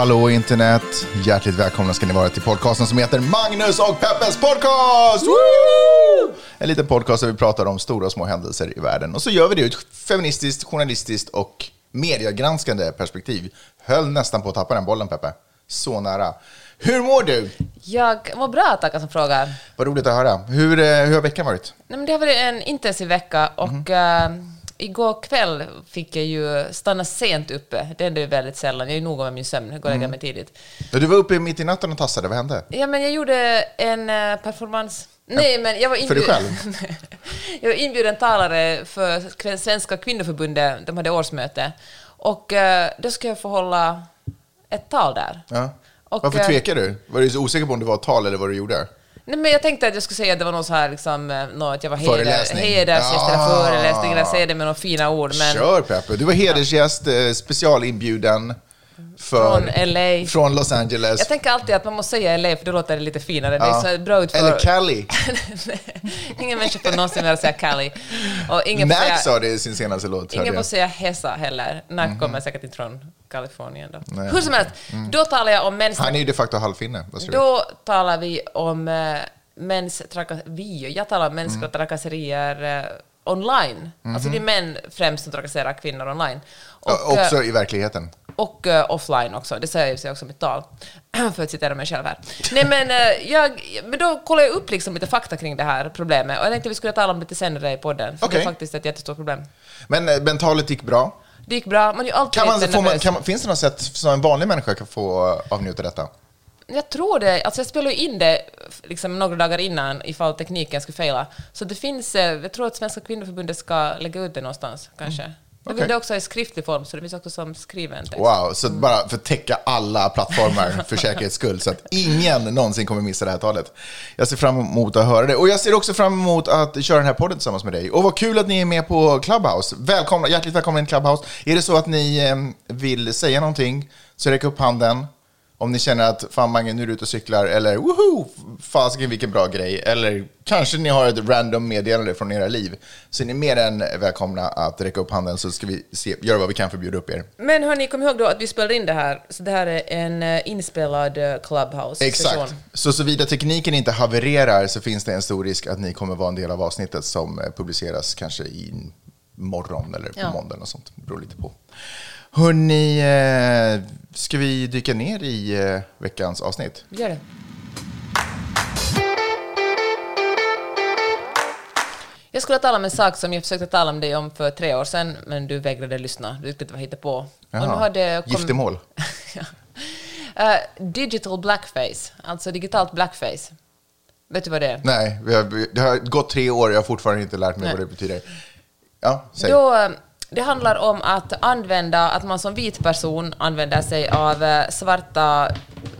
Hallå internet! Hjärtligt välkomna ska ni vara till podcasten som heter Magnus och Peppes podcast! Woo! En liten podcast där vi pratar om stora och små händelser i världen. Och så gör vi det ur ett feministiskt, journalistiskt och mediegranskande perspektiv. Höll nästan på att tappa den bollen Peppe. Så nära. Hur mår du? Jag mår bra, tackar som frågar. Vad roligt att höra. Hur, eh, hur har veckan varit? Nej, men det har varit en intensiv vecka och eh, igår kväll fick jag ju stanna sent uppe. Det händer ju väldigt sällan. Jag är noga med min sömn. Jag går och lägger mig tidigt. Du var uppe mitt i natten och tassade, vad hände? Ja, men jag gjorde en eh, performance. Nej, men jag var För dig inbjuden... själv? jag var inbjuden talare för Svenska kvinnoförbundet. De hade årsmöte. Och eh, då ska jag få hålla ett tal där. Ja. Och, Varför eh, tvekar du? Var du så osäker på om det var ett tal eller vad du gjorde? Nej, men jag tänkte att jag skulle säga att det var något så här, liksom, eh, något, att jag var hedersgäst eller Ah. föreläsning, eller säga det med några fina ord. Men Kör Peppe! Du var hedersgäst, eh, specialinbjuden för, Från LA. från Los Angeles. jag tänker alltid att man måste säga LA för då låter det lite finare. Det är så bra ut för... Eller Cali. ingen människa får någonsin vilja säga Cali. Och ingen Mac säga, sa det i sin senaste låt. ingen får säga Hesa heller. Nack kommer säkert inte från Kalifornien då. Nej. Hur som helst, då talar jag om mäns... Han är ju de facto halvfinne. Då talar vi om eh, mäns trakasserier. Vi, jag talar om mänskliga Mm. trakasserier eh, online. Alltså det är män främst som trakasserar kvinnor online. Och, Mhm. Ja, eh, Också i verkligheten. och eh, offline också. Det säger jag också i mitt tal, för att citera mig själv här. Nej, men, eh, jag, men då kollade jag upp liksom lite fakta kring det här problemet och jag tänkte vi skulle tala om det lite senare i podden, för det Okej. är faktiskt ett jättestort problem. Men, eh, men talet gick bra. Det gick bra, man är ju alltid Kan man, lite man, man, finns det något sätt som en vanlig människa kan få eh, avnjuta detta? Jag tror det. Alltså jag spelade in det liksom några dagar innan ifall tekniken skulle fejla. Så det finns, eh, jag tror att Svenska kvinnoförbundet ska lägga ut det någonstans, kanske. Jag vill Okej. det också i skriftlig form, så det finns också som skriven text. Wow, så bara för att täcka alla plattformar för säkerhets skull så att ingen någonsin kommer missa det här talet. Jag ser fram emot att höra det och jag ser också fram emot att köra den här podden tillsammans med dig. Och vad kul att ni är med på Clubhouse. Välkomna, hjärtligt välkomna in Clubhouse. Är det så att ni eh, vill säga någonting så räck upp handen. Om ni känner att fan Mange, nu är du ute och cyklar eller woho, fasiken vilken bra grej. Eller kanske ni har ett random meddelande från era liv. Så är ni mer än välkomna att räcka upp handen så ska vi se, göra vad vi kan för att bjuda upp er. Men hörni, kom ihåg då att vi spelade in det här, så det här är en eh, inspelad eh, Clubhouse-session. Exakt. Så såvida tekniken inte havererar så finns det en stor risk att ni kommer vara en del av avsnittet som eh, publiceras kanske i morgon eller på Ja. måndag och sånt. Det beror lite på. Hörni, eh, ska vi dyka ner i eh, veckans avsnitt? Gör det. Jag skulle tala om en sak som jag försökte tala med dig om för tre år sedan, men du vägrade lyssna. Du tyckte det var hittepå. Och nu Jaha. har det kommit- Giftermål? Ja. Eh, digital blackface, alltså digitalt blackface. Vet du vad det är? Nej, har, det har gått tre år och jag har fortfarande inte lärt mig Nej. vad det betyder. Ja, säg. Då, det handlar om att använda, att man som vit person använder sig av eh, svarta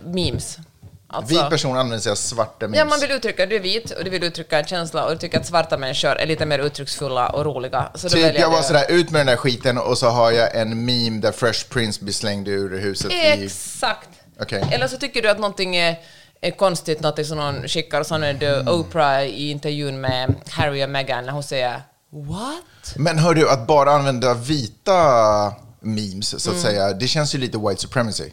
memes. Alltså, Vit person använder sig av svarta memes. Ja, man vill uttrycka, du är vit och du vill uttrycka en känsla och du tycker att svarta människor är lite mer uttrycksfulla och roliga. Så Typ, väljer jag var sådär, ut med den där skiten och så har jag en meme där Fresh Prince blir slängd ur huset i... Exakt. Okej. Eller så tycker du att någonting är, är konstigt, något som någon skickar och så använder Mm. Oprah i intervjun med Harry och Meghan när hon säger What? Men hör du, att bara använda vita memes, så att Mm. säga, det känns ju lite white supremacy.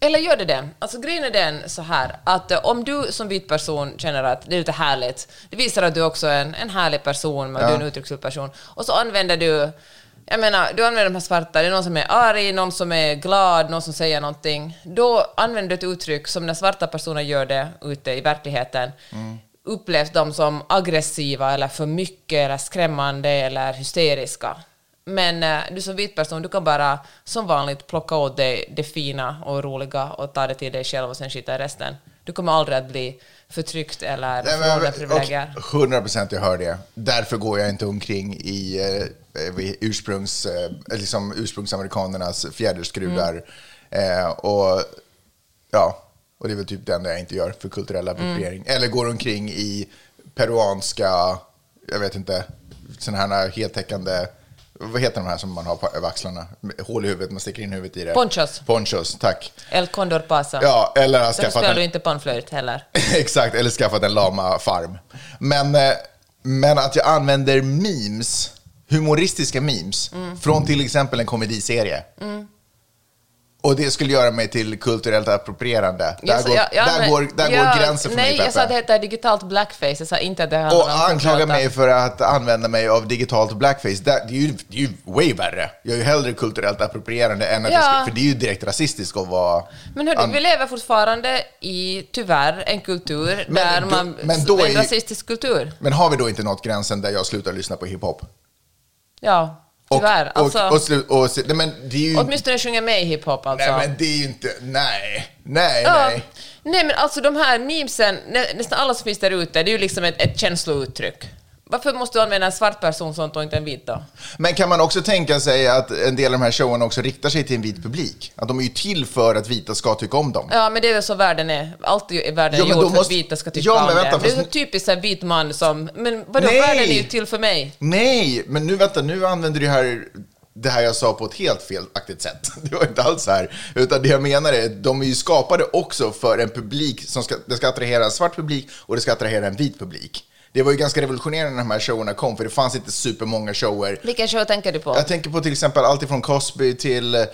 Eller gör det det? Alltså grejen är den så här att eh, om du som vit person känner att det är lite härligt, det visar att du också är en, en härlig person, men du är en uttrycksfull person, och så använder du jag menar, du använder de här svarta, det är någon som är arg, någon som är glad, någon som säger någonting. Då använder du ett uttryck som när svarta personer gör det ute i verkligheten, upplevs de som aggressiva eller för mycket eller skrämmande eller hysteriska. Men eh, du som vit person, du kan bara som vanligt plocka åt dig det fina och roliga och ta det till dig själv och sen skita i resten. Du kommer aldrig att bli förtryckt eller privilegier. och 100 procent jag hör det. Därför går jag inte omkring i eh, vid ursprungs, eh, liksom ursprungsamerikanernas fjäderskrudar. Mm. Eh, och ja, och det är väl typ det enda jag inte gör för kulturell Mm. appropriering. Eller går omkring i peruanska, jag vet inte, sådana här heltäckande vad heter de här som man har på över axlarna? Hål i huvudet, man sticker in huvudet i det. Ponchos. Ponchos, tack. El Condor Pasa. Ja, eller har skaffat spelar en... du inte panflöjt heller. Exakt, eller skaffat en lama farm. Men, eh, men att jag använder memes, humoristiska memes, från till exempel en komediserie. Och det skulle göra mig till kulturellt approprierande. Där, sa- går, ja, ja, där, men- går, där ja, går gränsen för Nej, mig, jag sa att det heter digitalt blackface. Jag sa inte att det handlar Och anklaga mig för att använda mig av digitalt blackface, det, är ju, det är ju way värre. Jag är ju hellre kulturellt approprierande än att Ja. jag för det är ju direkt rasistiskt att vara... Men hördu, an- vi lever fortfarande i, tyvärr, en kultur Men där då- man... men då är en rasistisk kultur. Men har vi då inte nått gränsen där jag slutar lyssna på hiphop? Ja, tyvärr. och, alltså, och, slu- och, nej, men det är ju... åtminstone sjunga med i hiphop alltså. Nej, men det är ju inte... Nej, nej, Ja. nej. Nej, men alltså de här memesen, nä, nästan alla som finns där ute, det är ju liksom ett, ett känslouttryck. Varför måste du använda en svart person sånt och inte en vit då? Men kan man också tänka sig att en del av de här showerna också riktar sig till en vit publik? Att de är ju till för att vita ska tycka om dem. Ja, men det är väl så världen är. Alltid är världen Ja, gjord då för måste- att vita ska tycka Ja, om men vänta, det. Det är fast- så typiskt här vit man som... Men vadå, Nej! världen är ju till för mig. Nej, men nu vänta, nu använder du här det här jag sa på ett helt felaktigt sätt. Det var inte alls så här. Utan det jag menar är, de är ju skapade också för en publik som ska, det ska attrahera en svart publik och det ska attrahera en vit publik. Det var ju ganska revolutionerande när de här showerna kom, för det fanns inte supermånga shower. Vilken show tänker du på? Jag tänker på till exempel allt ifrån Cosby till... eh,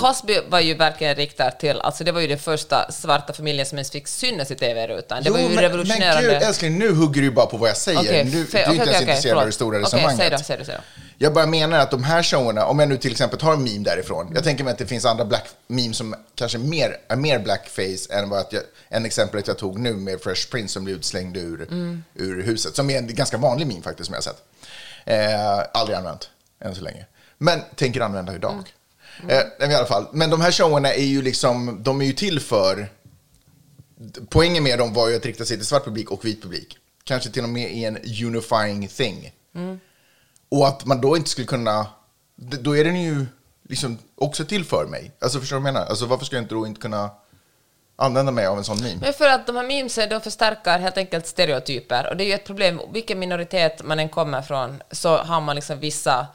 Cosby var ju verkligen riktad till, alltså det var ju den första svarta familjen som ens fick synas i TV-rutan. Det var ju men, revolutionerande. Men gud, älskling, nu hugger du bara på vad jag säger. Okej, nu, du är okej, inte ens okej, intresserad av det stora Okej, resonemanget. säg då, säg då, säg då. Jag bara menar att de här showerna, om jag nu till exempel tar en meme därifrån, jag tänker mig att det finns andra black memes som kanske mer, är mer blackface än vad att jag, en exemplet jag tog nu med Fresh Prince som blev utslängd ur, Mm. ur huset, som är en ganska vanlig meme faktiskt som jag har sett. Eh, aldrig använt, än så länge. Men tänker använda idag. Mm. Eh, men i alla fall, men de här showerna är ju liksom, de är ju till för Poängen med dem var ju att rikta sig till svart publik och vit publik. Kanske till och med i en unifying thing. Och att man då inte skulle kunna... Då är den ju liksom också till för mig. Alltså förstår du vad jag menar? Alltså varför ska jag inte då inte kunna använda mig av en sån meme? Men för att de här memesen de förstärkar helt enkelt stereotyper och det är ju ett problem, vilken minoritet man än kommer från så har man liksom vissa,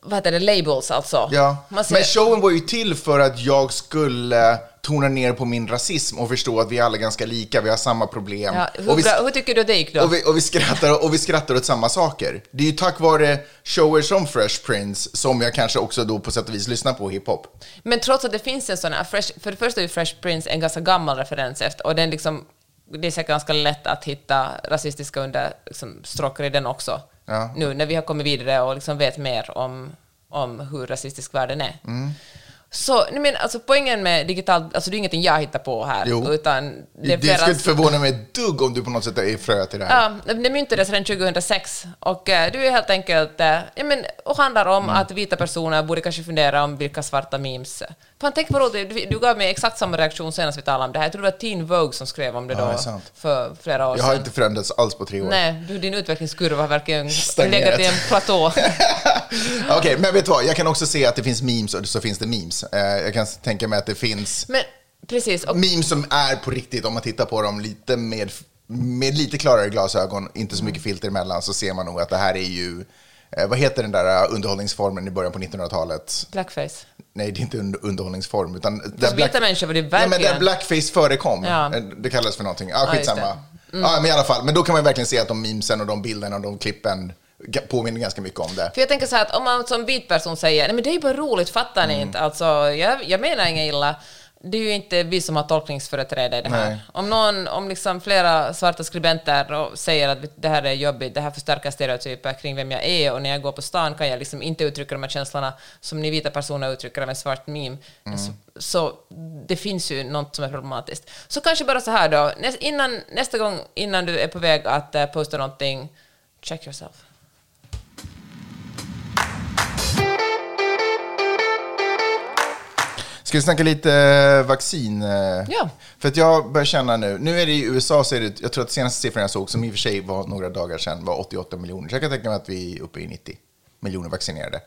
vad heter det, labels alltså. Ja, ser, men showen var ju till för att jag skulle tona ner på min rasism och förstå att vi alla är ganska lika, vi har samma problem. ja, hur, och, vi, bra, hur tycker du det gick då? och, vi, och, vi skrattar, och vi skrattar åt samma saker. Det är ju tack vare shower som Fresh Prince som jag kanske också då på sätt och vis lyssnar på hiphop. Men trots att det finns en sån här, Fresh, för det första är ju Fresh Prince en ganska gammal referens efter, och den liksom, det är säkert ganska lätt att hitta rasistiska under liksom, i den också. Ja. Nu när vi har kommit vidare och liksom vet mer om, om hur rasistisk världen är. Mm. Så nej men, alltså, poängen med digitalt, alltså det är ingenting jag hittar på här, Jo. utan Det, är flera- skulle inte förvåna mig ett dugg om du på något sätt är frö till det här. Ja, det myntades redan 2006 och eh, du är helt enkelt, eh, ja, men, och handlar om Mm. att vita personer borde kanske fundera om vilka svarta memes. Fan, tänk på roligt, du, du gav mig exakt samma reaktion senast vi talade om det här. Jag tror det var Teen Vogue som skrev om det Ja, då det för flera år Jag har sedan. inte förändrats alls på tre år. Nej, du, din utvecklingskurva har verkligen legat i en platå. Okej, men vet du vad? Jag kan också se att det finns memes och så finns det memes. Eh, jag kan tänka mig att det finns men precis, och memes som är på riktigt, om man tittar på dem lite med, med lite klarare glasögon, inte så mycket filter emellan, så ser man nog att det här är ju, eh, vad heter den där eh, underhållningsformen i början på 1900-talet? blackface. Nej, det är inte en underhållningsform, utan... Fast vita människor det Ja, men där verkligen. blackface förekom. Ja. Eh, Det kallas för någonting. Just skitsamma. Mm. Ja, men i alla fall. Men då kan man verkligen se att de memesen och de bilderna och de klippen påminner ganska mycket om det. För jag tänker så här att om man som vit person säger nej men det är ju bara roligt, fattar Mm. ni inte? Alltså, jag, jag menar inget illa. Det är ju inte vi som har tolkningsföreträde i det här. Nej. Om någon, om liksom flera svarta skribenter och säger att det här är jobbigt, det här förstärker stereotyper kring vem jag är och när jag går på stan kan jag liksom inte uttrycka de här känslorna som ni vita personer uttrycker av en svart meme. Mm. Så, så det finns ju något som är problematiskt. Så kanske bara så här då, näs, innan, nästa gång innan du är på väg att uh, posta någonting, check yourself. Ska vi snacka lite eh, vaccin? eh? Ja. För att jag börjar känna nu, nu är det i USA så är det, jag tror att senaste siffran jag såg, som i och för sig var några dagar sedan, var 88 miljoner. Så jag kan tänka mig att vi är uppe i 90 miljoner vaccinerade.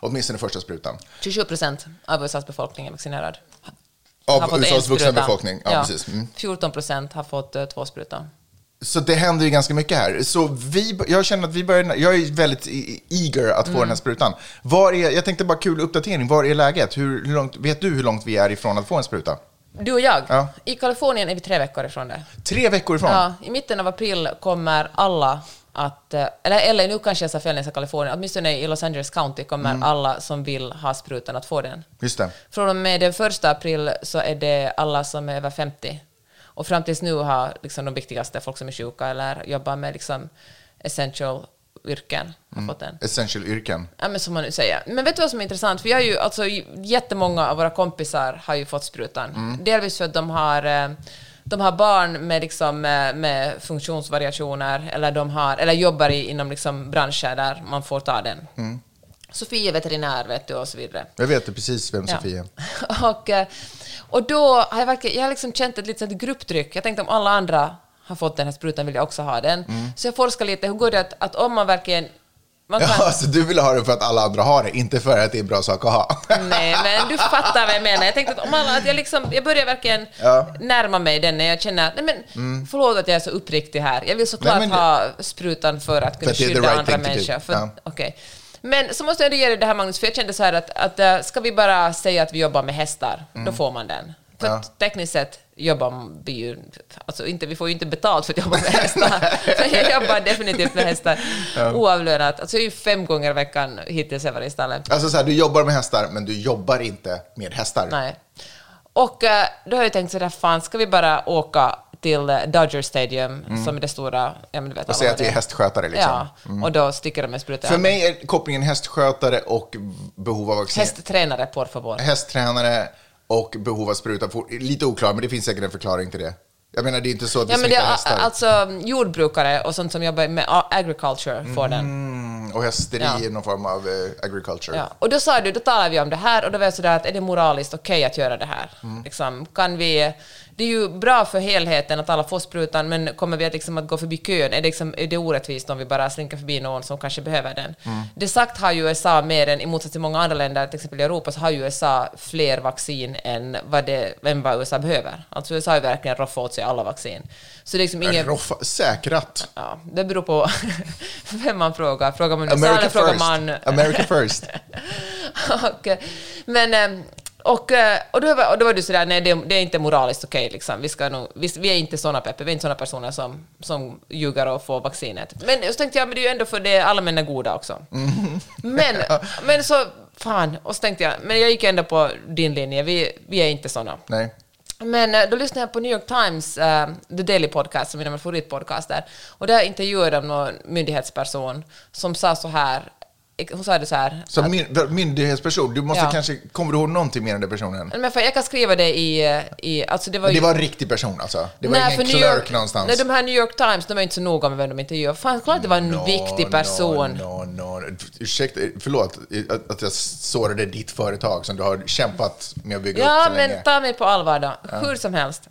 Åtminstone första sprutan. 27 procent av USAs befolkning är vaccinerad. Av USAs vuxna befolkning. Ja, precis. Mm. 14 procent har fått uh, två sprutor. Så det händer ju ganska mycket här. Så vi, jag känner att vi börjar, jag är väldigt eager att få Mm. den här sprutan. Var är, jag tänkte bara kul uppdatering, var är läget? Hur, hur långt, vet du hur långt vi är ifrån att få en spruta? Du och jag, Ja. i Kalifornien är vi tre veckor ifrån det. Tre veckor ifrån? Ja, I mitten av april kommer alla att, eh, eller, eller nu kanske jag sa fel när jag sa Kalifornien, åtminstone i Los Angeles County kommer Mm. alla som vill ha sprutan att få den. Just det. Från och med den första april så är det alla som är över 50. Och fram tills nu har liksom de viktigaste, folk som är sjuka eller jobbar med liksom essential yrken, har fått den. Essential-yrken. Ja, men som man nu säger. Men vet du vad som är intressant? För jag har ju, alltså, jättemånga av våra kompisar har ju fått sprutan. Delvis för att de har, eh, de har barn med, liksom, med, med funktionsvariationer eller, de har, eller jobbar i, inom liksom, branscher där man får ta den. Sofie är veterinär, vet du, och så vidare. Jag vet precis vem Ja. Sofie är. och, eh, och då har jag, verkligen, jag har liksom känt ett litet grupptryck. Jag tänkte om alla andra har fått den här sprutan vill jag också ha den. Så jag forskar lite, hur går det att, att om man verkligen... Man kan, Ja, alltså, du vill ha det för att alla andra har det, inte för att det är en bra sak att ha. Nej, men du fattar vad jag menar. Jag tänkte att om alla, att jag liksom, jag börjar verkligen Ja. Mm. närma mig den när jag känner, nej men förlåt att jag är så uppriktig här. Jag vill såklart Nej, det- ha sprutan för att kunna att the skydda andra människor. För, Ja. okej. Men så måste jag ändå ge dig det här Magnus, för jag kände så här att, att äh, ska vi bara säga att vi jobbar med hästar, då får man den. För Mm. Ja. tekniskt sett jobbar vi ju, alltså inte, vi får ju inte betalt för att jobba med hästar. Men jag jobbar definitivt med hästar oavlönat. Alltså jag är ju fem gånger i veckan hittills jag varit i stallet. Alltså så här, du jobbar med hästar, men du jobbar inte med hästar. Nej. Och eh, då har jag tänkt sådär, fan, ska vi bara åka till eh, Dodger Stadium, som är det stora... Ja, men du vet Mm. Och säga att vi är hästskötare liksom. Ja, och då sticker de med sprutan. För mig är kopplingen hästskötare och behov av vaccin. Hästtränare, por favor. Hästtränare och behov av spruta. Lite oklar, men det finns säkert en förklaring till det. Jag menar, det är inte så att vi Ja, men det hästar. alltså jordbrukare och sånt som jobbar med agriculture får den. Mm, och hästeri Ja. är någon form av eh, agriculture. Ja. Och då sa du, då talar vi om det här och då var jag sådär att är det moraliskt okej att göra det här? Mm. Liksom, kan vi, det är ju bra för helheten att alla får sprutan, men kommer vi att, liksom att gå förbi kön? Är det, liksom, är det orättvist om vi bara slinker förbi någon som kanske behöver den? Mm. Det sagt har ju USA mer än, i motsats till många andra länder, till exempel i Europa, så har ju USA fler vaccin än vad, det, än vad USA behöver. Alltså USA har ju verkligen roffat åt sig alla vaccin. Så det är liksom ingen... Roffa, säkrat. Ja, det beror på vem man frågar. Frågar man USA eller frågar first. man... America first. och, men, eh, och, eh, och, då var, och då var du sådär, nej det, det är inte moraliskt okej liksom. Vi, ska nog, vi, vi är inte såna Peppe, vi är inte såna personer som, som ljuger och får vaccinet. Men så tänkte jag, men det är ju ändå för det allmänna goda också. Men, men så, fan, och så tänkte jag, men jag gick ändå på din linje, vi, vi är inte såna. Nej. Men eh, då lyssnade jag på New York Times, eh, The Daily Podcast, som är min favoritpodcaster, och där intervjuade de någon myndighetsperson som sa så här, hon sa det så här, Som myn, myndighetsperson, du måste Ja. kanske, kommer du ihåg någonting mer än den personen? men för jag kan skriva det i, i alltså det var Det ju... var en riktig person alltså? Det var ingen New clerk York, någonstans? Nej, de här New York Times, de är inte så noga med vem de intervjuar. Fan, klart det var en No, viktig person. No, no, no. Ursäkta, förlåt att, att jag sårade ditt företag som du har kämpat med att bygga upp Ja, så men länge. ta mig på allvar då. Hur som helst.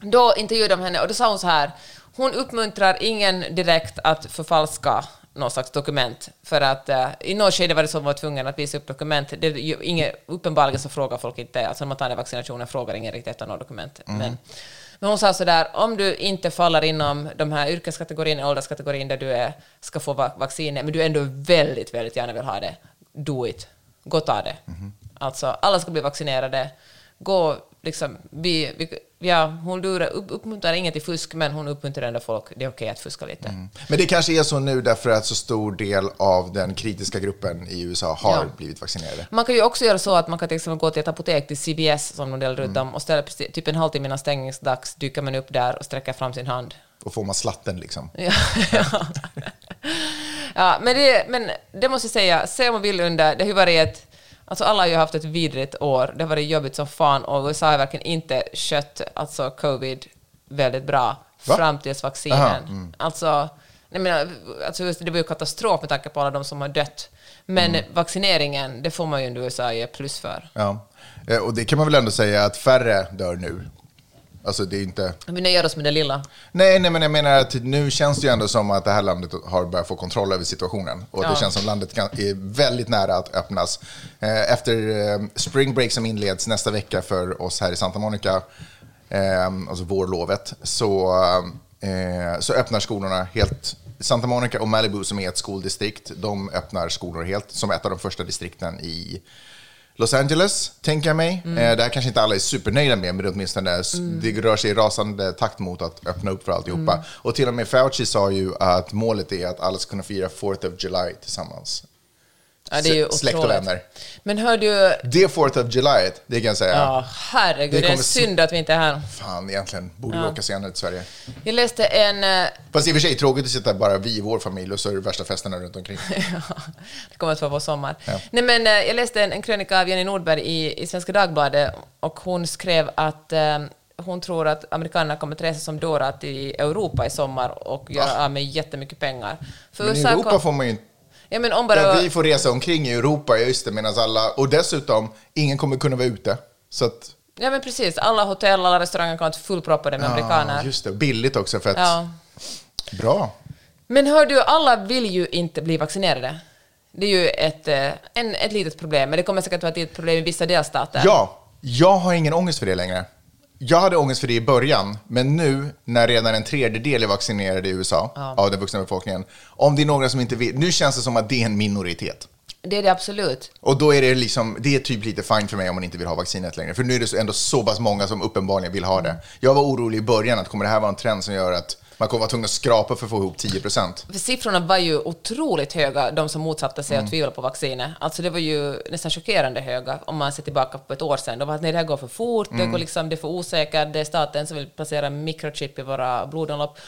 Då intervjuade de henne och då sa hon så här, hon uppmuntrar ingen direkt att förfalska någon slags dokument, för att eh, i något skede var det så att man var tvungen att visa upp dokument. Det är ju inget, uppenbarligen så frågar folk inte, alltså när man tar den vaccinationen frågar ingen riktigt efter något dokument. Men, men hon sa så där, om du inte faller inom de här yrkeskategorin, ålderskategorin där du är, ska få va- vaccinet, men du ändå väldigt, väldigt gärna vill ha det, do it. Gå ta det. Alltså, alla ska bli vaccinerade. Gå, liksom, vi, vi, ja, hon lurar, upp, uppmuntrar ingen till fusk, men hon uppmuntrar ändå folk, det är okej att fuska lite. Men det kanske är så nu därför att så stor del av den kritiska gruppen i USA har Ja. blivit vaccinerade. Man kan ju också göra så att man kan till exempel gå till ett apotek, till CVS som de delar ut dem, och ställa typ en halvtimme innan stängningsdags dyker man upp där och sträcker fram sin hand. Och får man slatten liksom. Ja, ja. ja men, det, men det måste jag säga, se om man vill under, det har ju varit ett, alltså alla har ju haft ett vidrigt år, det har varit jobbigt som fan och USA har verkligen inte skött alltså covid väldigt bra Va? fram tills vaccinen. Aha, mm. Alltså, jag menar, alltså det var ju katastrof med tanke på alla de som har dött. Men Mm. vaccineringen, det får man ju under USA ge plus för. Ja. Eh, Och det kan man väl ändå säga att färre dör nu. Alltså det är inte... Vi nöjer oss med det lilla. Nej, nej, men jag menar att nu känns det ju ändå som att det här landet har börjat få kontroll över situationen. Och Ja. det känns som landet är väldigt nära att öppnas. Eh, Efter eh, spring break som inleds nästa vecka för oss här i Santa Monica, eh, alltså vårlovet, så, så öppnar skolorna helt. Santa Monica och Malibu som är ett skoldistrikt, de öppnar skolor helt, som ett av de första distrikten i Los Angeles, tänker jag mig. Mm. Eh, det här kanske inte alla är supernöjda med, men åtminstone s- det rör sig i rasande takt mot att öppna upp för alltihopa. Mm. Och till och med Fauci sa ju att målet är att alla ska kunna fira 4th of July tillsammans. Ja, det är ju Släkt och vänner. Men hör du, Det 4th of July, det kan jag säga. ja herregud, Det det är synd att vi inte är här. Fan, egentligen borde vi Ja. åka senare till Sverige. Jag läste en, eh, Fast i och för sig tråkigt att sitta bara vi i vår familj och så är det värsta festerna runt omkring. det kommer att vara vår sommar. Ja. Nej, men, eh, jag läste en, en krönika av Jenny Nordberg i, i Svenska Dagbladet och hon skrev att eh, hon tror att amerikanerna kommer att resa som Dora till Europa i sommar och göra av med jättemycket pengar. För Men i Europa kom- får man ju inte... Ja, men om bara... Ja, vi får resa omkring i Europa, ja, just det, medan alla... Och dessutom, ingen kommer kunna vara ute. Så att... Ja, men precis. Alla hotell, alla restauranger kommer att vara fullproppade med Ja, amerikaner. just det. Billigt också för att... Ja. Bra. Men hör du, alla vill ju inte bli vaccinerade. Det är ju ett, eh, en, ett litet problem, men det kommer säkert vara ett problem i vissa delstater. Ja, jag har ingen ångest för det längre. Jag hade ångest för det i början, men nu när redan en tredjedel är vaccinerade i USA Ja. av den vuxna befolkningen, om det är några som inte vill, nu känns det som att det är en minoritet. Det är det absolut. Och då är det liksom, det är typ lite fine för mig om man inte vill ha vaccinet längre. För nu är det ändå så pass många som uppenbarligen vill ha det. Jag var orolig i början att kommer det här vara en trend som gör att man kommer vara tvungen att skrapa för att få ihop 10 procent. Siffrorna var ju otroligt höga, de som motsatte sig Mm. och tvivlade på vaccinet. Alltså det var ju nästan chockerande höga om man ser tillbaka på ett år sedan. De var att nej, det här går för fort, Mm. det, går liksom, det är för osäkert, det är staten som vill placera mikrochip i våra blodomlopp.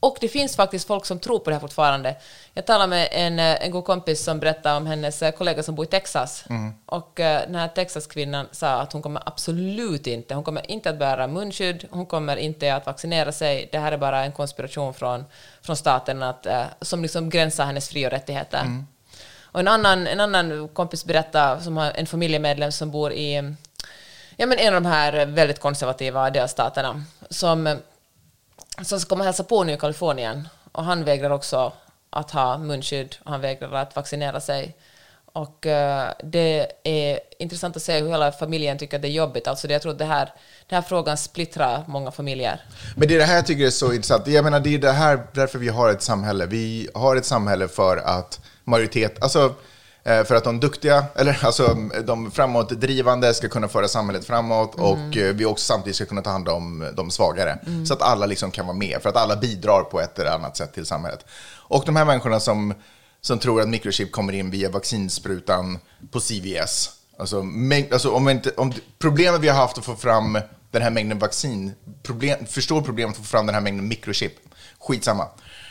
Och det finns faktiskt folk som tror på det här fortfarande. Jag talade med en, eh, en god kompis som berättade om hennes eh, kollega som bor i Texas. Mm. Och eh, den här Texas-kvinnan sa att hon kommer absolut inte, hon kommer inte att bära munskydd, hon kommer inte att vaccinera sig. Det här är bara en konspiration från, från staten att, som liksom gränsar hennes fri och rättigheter. Och en annan, en annan kompis berättade, som har en familjemedlem som bor i ja, men en av de här väldigt konservativa delstaterna, som, som ska komma och hälsa på nu i Kalifornien. Och han vägrar också att ha munskydd och han vägrar att vaccinera sig. Och uh, det är intressant att se hur hela familjen tycker att det är jobbigt. Alltså det, jag tror att det här, den här frågan splittrar många familjer. Men det är det här jag tycker är så intressant. Jag menar, det är det här därför vi har ett samhälle. Vi har ett samhälle för att majoritet, alltså för att de duktiga, eller alltså de framåtdrivande ska kunna föra samhället framåt och eh, vi också samtidigt ska kunna ta hand om de svagare. Så att alla liksom kan vara med, för att alla bidrar på ett eller annat sätt till samhället. Och de här människorna som, som tror att mikrochip kommer in via vaccinsprutan på CVS, Alltså, mäng, alltså om inte, om problemet vi har haft att få fram den här mängden vaccin, problem, förstår problemet att få fram den här mängden mikrochip, skitsamma.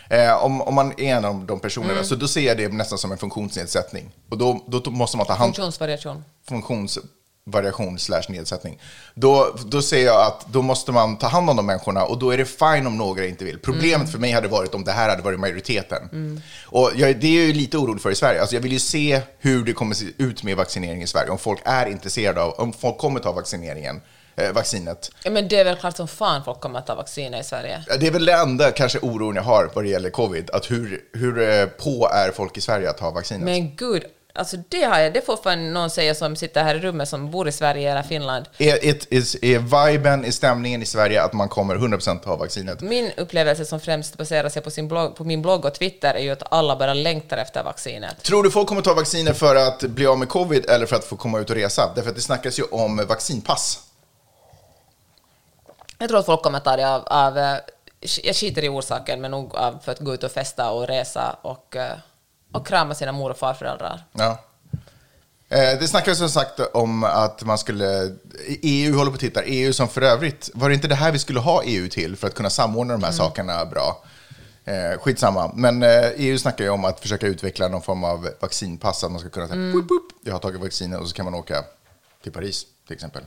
Eh, om, om man är en av de personerna, så då ser jag det nästan som en funktionsnedsättning. Och då, då måste man ta hand Funktionsvariation. funktionsvariation slash nedsättning. Då, då ser jag att då måste man ta hand om de människorna och då är det fine om några inte vill. Problemet för mig hade varit om det här hade varit majoriteten. Och jag, det är jag lite orolig för i Sverige. Alltså jag vill ju se hur det kommer se ut med vaccinering i Sverige. Om folk är intresserade av, om folk kommer ta vaccineringen, vaccinet. Ja, men det är väl klart som fan folk kommer att ta vacciner i Sverige. Det är väl det enda kanske oron jag har vad det gäller covid. Att hur, hur eh, på är folk i Sverige att ta vaccinet? Men gud, alltså det har jag, det får fan någon säga som sitter här i rummet som bor i Sverige eller Finland. Är, är, är, är viben, är stämningen i Sverige att man kommer 100% ta vaccinet? Min upplevelse som främst baserar sig på, sin blogg, på min blogg och Twitter är ju att alla bara längtar efter vaccinet. Tror du folk kommer ta vacciner för att bli av med covid eller för att få komma ut och resa? Därför att det snackas ju om vaccinpass. Jag tror att folk kommer ta det av, av eh, jag skiter i orsaken, men nog av för att gå ut och festa och resa och, eh, och krama sina mor och farföräldrar. Ja. Eh, Det snackas som sagt om att man skulle... EU håller på att titta. EU som för övrigt... Var det inte det här vi skulle ha EU till för att kunna samordna de här sakerna bra? Eh, skitsamma. Men EU snackar ju om att försöka utveckla någon form av vaccinpass. Att man ska kunna säga mm. jag har tagit vaccinet och så kan man åka till Paris till exempel.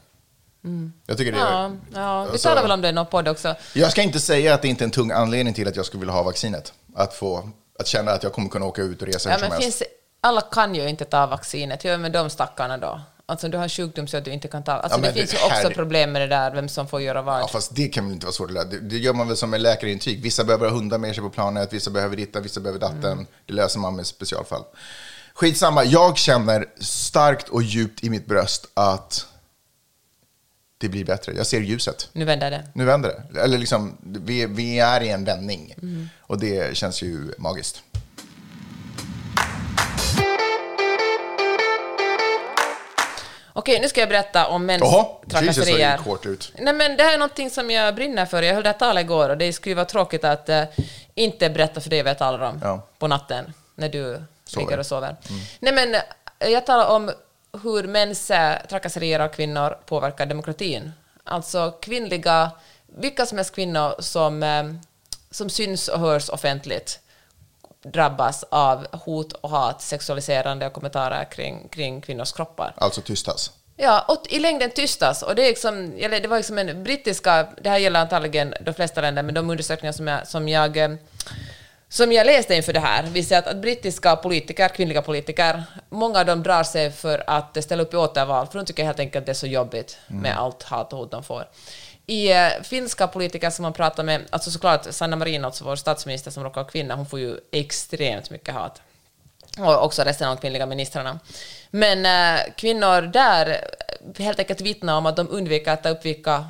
Jag tycker det. Ja, ja vi Alltså- talar väl om det i någon podd också. Jag ska inte säga att det inte är en tung anledning till att jag skulle vilja ha vaccinet. Att få... Att känna att jag kommer kunna åka ut och resa Ja, hur som men helst. finns, alla kan ju inte ta vaccinet. Hur är med de stackarna då? Alltså du har sjukdom så att du inte kan ta... Alltså Ja, det finns det ju också här- problem med det där, vem som får göra vad. Ja, fast det kan väl inte vara svårt att lära. Det, det gör man väl som med läkarintyg. Vissa behöver ha hundar med sig på planet, vissa behöver dittan, vissa behöver datten. Mm. Det löser man med specialfall. Skitsamma, jag känner starkt och djupt i mitt bröst att det blir bättre. Jag ser ljuset. Nu vänder det. Nu vänder det. Eller liksom, vi, vi är i en vändning. Mm. Och det känns ju magiskt. Okej, nu ska jag berätta om mäns Jaha, Jesus trakasserier. det gick hårt ut. Nej, men det här är någonting som jag brinner för. Jag höll det här talet igår och det skulle vara tråkigt att eh, inte berätta för dig vad jag talar om Ja. på natten när du Sover. ligger och sover. Nej, men jag talar om hur mäns eh, trakasserier av kvinnor påverkar demokratin. Alltså kvinnliga, vilka som helst kvinnor som, eh, som syns och hörs offentligt drabbas av hot och hat, sexualiserande och kommentarer kring, kring kvinnors kroppar. Alltså tystas. Ja, och i längden tystas. Och det, är liksom, det var liksom en brittiska, det här gäller antagligen de flesta länder, men de undersökningar som jag, som jag, eh, som jag läste inför det här visar att, att brittiska politiker, kvinnliga politiker, många av dem drar sig för att ställa upp i återval, för de tycker helt enkelt att det är så jobbigt med allt hat och hot de får. I eh, finska politiker som man pratar med, alltså såklart Sanna Marin, alltså vår statsminister som råkar vara kvinna, hon får ju extremt mycket hat och också resten av de kvinnliga ministrarna. Men eh, kvinnor där helt enkelt vittnar om att de undviker att ta upp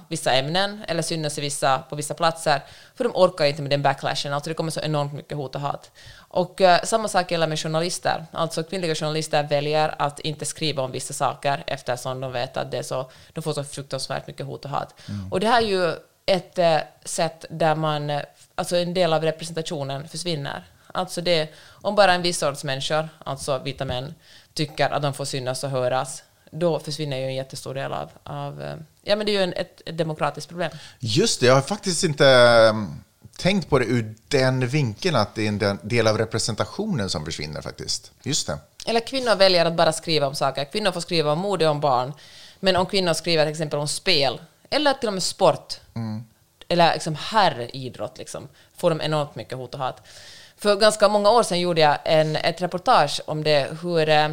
vissa ämnen eller synas i vissa, på vissa platser, för de orkar inte med den backlashen. Alltså det kommer så enormt mycket hot och hat. Och eh, samma sak gäller med journalister. Alltså kvinnliga journalister väljer att inte skriva om vissa saker eftersom de vet att det så, de får så fruktansvärt mycket hot och hat. Och det här är ju ett eh, sätt där man, eh, alltså en del av representationen försvinner. Alltså det, om bara en viss sorts människor, alltså vita män, tycker att de får synas och höras, då försvinner ju en jättestor del av, av eh, ja men det är ju en, ett, ett demokratiskt problem. Just det, jag har faktiskt inte um, tänkt på det ur den vinkeln att det är en del- av representationen som försvinner faktiskt. Just det. Eller kvinnor väljer att bara skriva om saker. Kvinnor får skriva om mode och om barn. Men om kvinnor skriver till exempel om spel, eller till och med sport, eller liksom herridrott, liksom, får de enormt mycket hot och hat. För ganska många år sedan gjorde jag en, ett reportage om det, hur eh,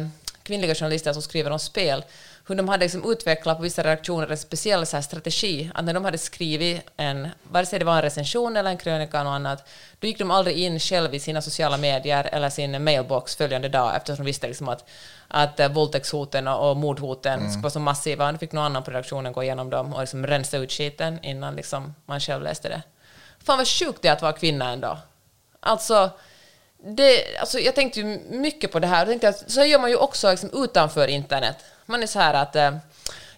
kvinnliga journalister som skriver om spel, hur de hade liksom utvecklat på vissa redaktioner en speciell så här strategi, att när de hade skrivit en, vare sig det var en recension eller en krönika eller annat, då gick de aldrig in själv i sina sociala medier eller sin mailbox följande dag, eftersom de visste liksom att, att eh, våldtäktshoten och, mordhoten skulle vara så massiva. Nu fick någon annan på redaktionen gå igenom dem och liksom rensa ut skiten innan liksom man själv läste det. Fan vad sjukt det är att vara kvinna ändå. Alltså, det, alltså jag tänkte ju mycket på det här. Jag tänkte att så gör man ju också liksom utanför internet. Man är så här att eh,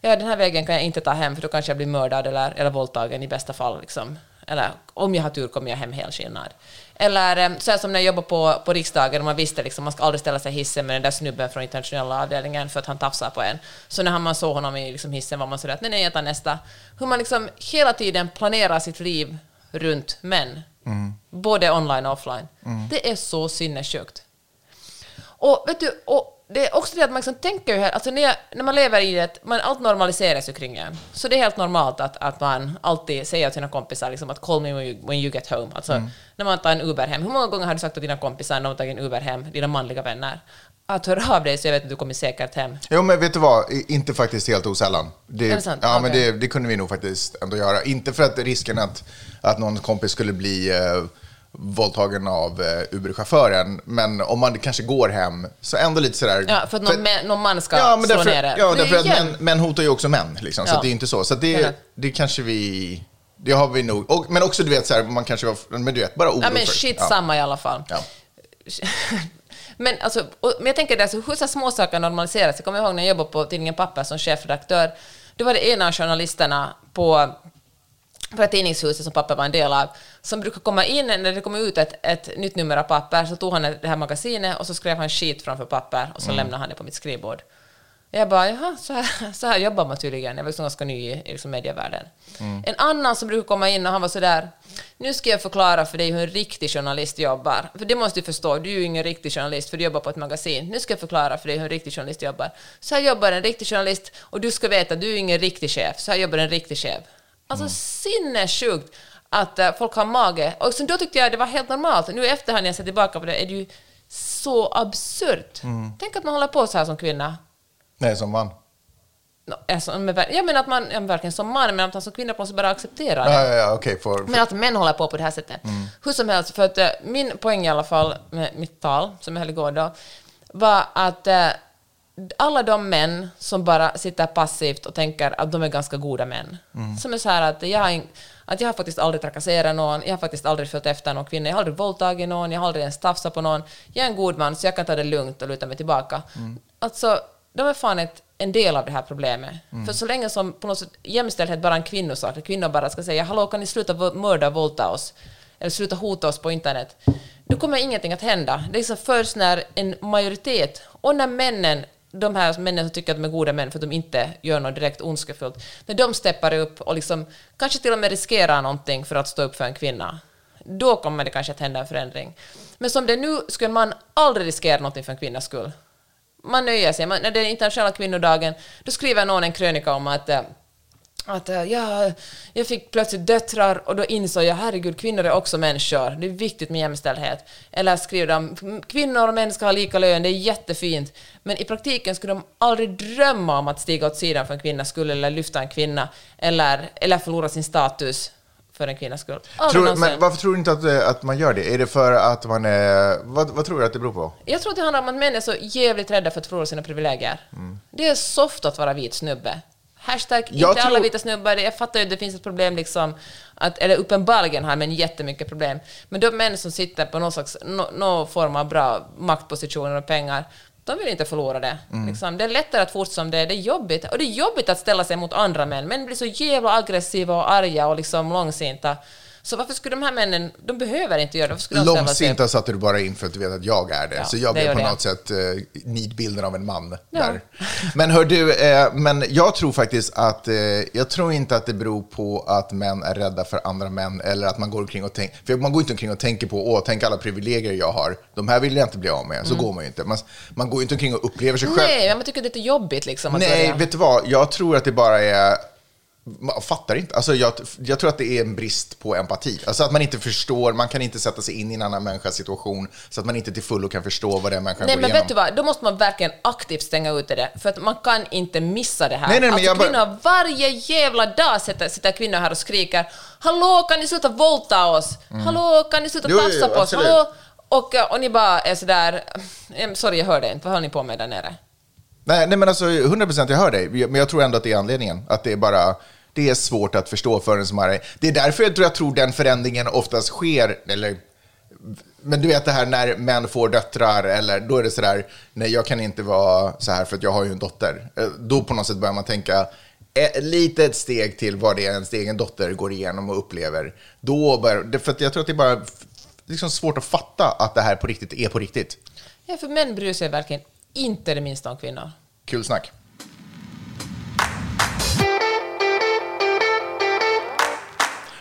ja, den här vägen kan jag inte ta hem för då kanske jag blir mördad eller, eller våldtagen i bästa fall. Liksom. Eller om jag har tur kommer jag hem helskinnad. Eller eh, så här som när jag jobbade på, på riksdagen och man visste liksom man ska aldrig ställa sig i hissen med den där snubben från internationella avdelningen för att han tafsar på en. Så när man såg honom i liksom hissen var man sådär att nej, nej, jag tar nästa. Hur man liksom hela tiden planerar sitt liv runt män. Både online och offline. Det är så sinnessjukt. Och vet du, och det är också det att man liksom tänker ju här, alltså när, jag, när man lever i det, man, allt normaliseras ju kring en. Så det är helt normalt att, att man alltid säger till sina kompisar liksom att call me when you, when you get home. Alltså när man tar en Uber hem. Hur många gånger har du sagt till dina kompisar när de tagit en Uber hem, dina manliga vänner, att hör av dig så jag vet att du kommer säkert hem. Jo, men vet du vad? Inte faktiskt helt osällan. Det, Är det sant? Ja, men Okej. det, det kunde vi nog faktiskt ändå göra. Inte för att risken att, att någon kompis skulle bli eh, våldtagen av eh, Uber-chauffören, men om man kanske går hem, så ändå lite sådär... Ja, för att någon, mä- någon man ska ja, men slå därför, ner det. ja, därför att män, män hotar ju också män, liksom, så Ja. att det är inte så. Så det, det kanske vi... Det har vi nog. Och, men också, du vet, så här, man kanske var... Men du vet, bara oro Ja, men för... shit ja. samma i alla fall. Men, alltså, och, men jag tänker hur så här små saker normaliseras. Jag kommer ihåg när jag jobbade på tidningen Papper som chefredaktör. Då var det ena av journalisterna på på tidningshuset som pappa var en del av, som brukar komma in när det kommer ut ett, ett nytt nummer av papper, så tog han det här magasinet och så skrev han skit framför papper och så lämnade han det på mitt skrivbord. Jag bara, jaha, så här, så här jobbar man tydligen. Jag var liksom ganska ny i, liksom medievärlden. En annan som brukar komma in och han var sådär, nu ska jag förklara för dig hur en riktig journalist jobbar. För det måste du förstå, du är ju ingen riktig journalist för du jobbar på ett magasin. Nu ska jag förklara för dig hur en riktig journalist jobbar. Så här jobbar en riktig journalist och du ska veta, du är ingen riktig chef. Så här jobbar en riktig chef. Alltså sinnessjukt att eh, folk har mage. Och sen då tyckte jag det var helt normalt. Nu efterhand när jag ser tillbaka på det är det ju så absurt. Tänk att man håller på så här som kvinna. Nej, som man. Nå, Alltså, men ver- jag menar att man, ja, verkligen som man, men att man som kvinna måste bara acceptera det. Ja, ja, ja, okej. för, Men att män håller på på det här sättet. Hur som helst, för att eh, min poäng i alla fall med mitt tal, som jag höll igår då, var att eh, alla de män som bara sitter passivt och tänker att de är ganska goda män, som är så här att jag, att jag har faktiskt aldrig trakasserat någon, jag har faktiskt aldrig följt efter någon kvinna, jag har aldrig våldtagit någon, jag har aldrig ens tafsat på någon, jag är en god man så jag kan ta det lugnt och luta mig tillbaka. Alltså, de är fan ett, en del av det här problemet. Mm. För så länge som på något sätt jämställdhet bara är en kvinnosak, att kvinnor bara ska säga hallå kan ni sluta mörda och våldta oss, eller sluta hota oss på internet, då kommer ingenting att hända. Det är så först när en majoritet, och när männen de här männen som tycker att de är goda män för att de inte gör något direkt ondskefullt, när de steppar upp och liksom kanske till och med riskerar någonting för att stå upp för en kvinna, då kommer det kanske att hända en förändring. Men som det är nu skulle man aldrig riskera någonting för en kvinnas skull. Man nöjer sig. Man, när det är internationella kvinnodagen, då skriver någon en krönika om att eh, att eh, ja, jag fick plötsligt döttrar och då insåg jag herregud, kvinnor är också människor. Det är viktigt med jämställdhet. Eller skriver de kvinnor och män ska ha lika lön, det är jättefint. Men i praktiken skulle de aldrig drömma om att stiga åt sidan för en kvinnas skull eller lyfta en kvinna eller, eller förlora sin status för en kvinnas skull. Tror, någonsin. men varför tror du inte att, eh, att man gör det? Är det för att man är... Vad, vad tror du att det beror på? Jag tror att det handlar om att män är så jävligt rädda för att förlora sina privilegier. Det är soft att vara vit snubbe. Hashtag Jag inte alla tror- vita snubbar. Jag fattar ju att det finns ett problem liksom, att, eller uppenbarligen har män jättemycket problem. Men de män som sitter på någon, slags, nå någon form av bra maktpositioner och pengar, de vill inte förlora det. Liksom. Det är lättare att fortsätta som det är. Det är jobbigt. Och det är jobbigt att ställa sig mot andra män. Män blir så jävla aggressiva och arga och liksom långsinta. Så varför skulle de här männen, de behöver inte göra det. Varför skulle de Långsinta satte du bara in för att du vet att jag är det. Ja, så jag blev på det. något sätt uh, nidbilden av en man. Ja. Där. Men hör du, eh, men jag tror faktiskt att, eh, jag tror inte att det beror på att män är rädda för andra män eller att man går omkring och tänker, för man går inte omkring och tänker på, åh, tänk alla privilegier jag har. De här vill jag inte bli av med. Så går man ju inte. Man, man går ju inte omkring och upplever sig själv. Mm. Nej, men man tycker det är lite jobbigt liksom Nej, vet du vad? Jag tror att det bara är... Man fattar inte. Alltså jag, jag tror att det är en brist på empati. Alltså att man inte förstår, man kan inte sätta sig in i en annan människas situation så att man inte till fullo kan förstå vad den människan Nej, går men igenom. vet du vad? Då måste man verkligen aktivt stänga ute det, för att man kan inte missa det här. Nej, nej, alltså, jag bara- kvinnor, varje jävla dag sitter, sitter kvinnor här och skriker ”Hallå, kan ni sluta våldta oss? Hallå, kan ni sluta Mm. Jo, tafsa på oss? Hallå?” och, och ni bara är sådär "Em, “Sorry, jag hörde inte. Vad höll ni på med där nere?” Nej, nej, men alltså 100% jag hör dig. Men jag tror ändå att det är anledningen. Att det är bara... Det är svårt att förstå för en som är... Det är därför jag tror, jag tror den förändringen oftast sker, eller... Men du vet det här när män får döttrar, eller då är det sådär, nej jag kan inte vara så här för att jag har ju en dotter. Eh, då på något sätt börjar man tänka, eh, ett litet steg till vad det är ens egen dotter går igenom och upplever. Då börjar, för att jag tror att det är bara liksom svårt att fatta att det här på riktigt är på riktigt. Ja, för män bryr sig verkligen inte det minsta om kvinnor. Kul snack.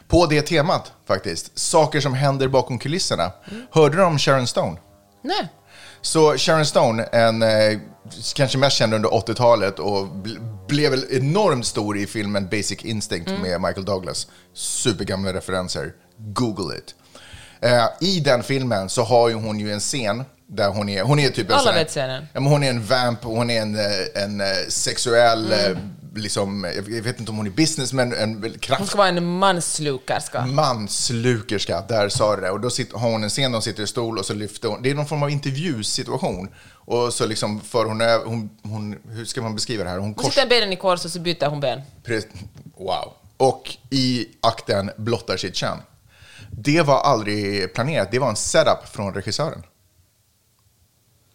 På det temat faktiskt, saker som händer bakom kulisserna. Hörde du om Sharon Stone? Nej. Så Sharon Stone, en eh, kanske mest känd under 80-talet och bl- blev väl enormt stor i filmen Basic Instinct med Michael Douglas. Supergamla referenser. Google it. Eh, I den filmen så har ju hon ju en scen där hon är, hon är typ en Alla vet scenen. Ja, men hon är en vamp, hon är en, eh, en eh, sexuell, eh, liksom, jag vet inte om hon är business, men en väl Hon kraft ska vara en manslukerska. manslukerska, där sa du det. Och då sitter, har hon en scen där hon sitter i stol och så lyfter hon, det är någon form av intervjusituation. Och så liksom för hon över, hon, hon, hur ska man beskriva det här? Hon Hon kors, sitter benen i kors och så byter hon ben. Wow. Och i akten blottar sitt kön. Det var aldrig planerat, det var en setup från regissören.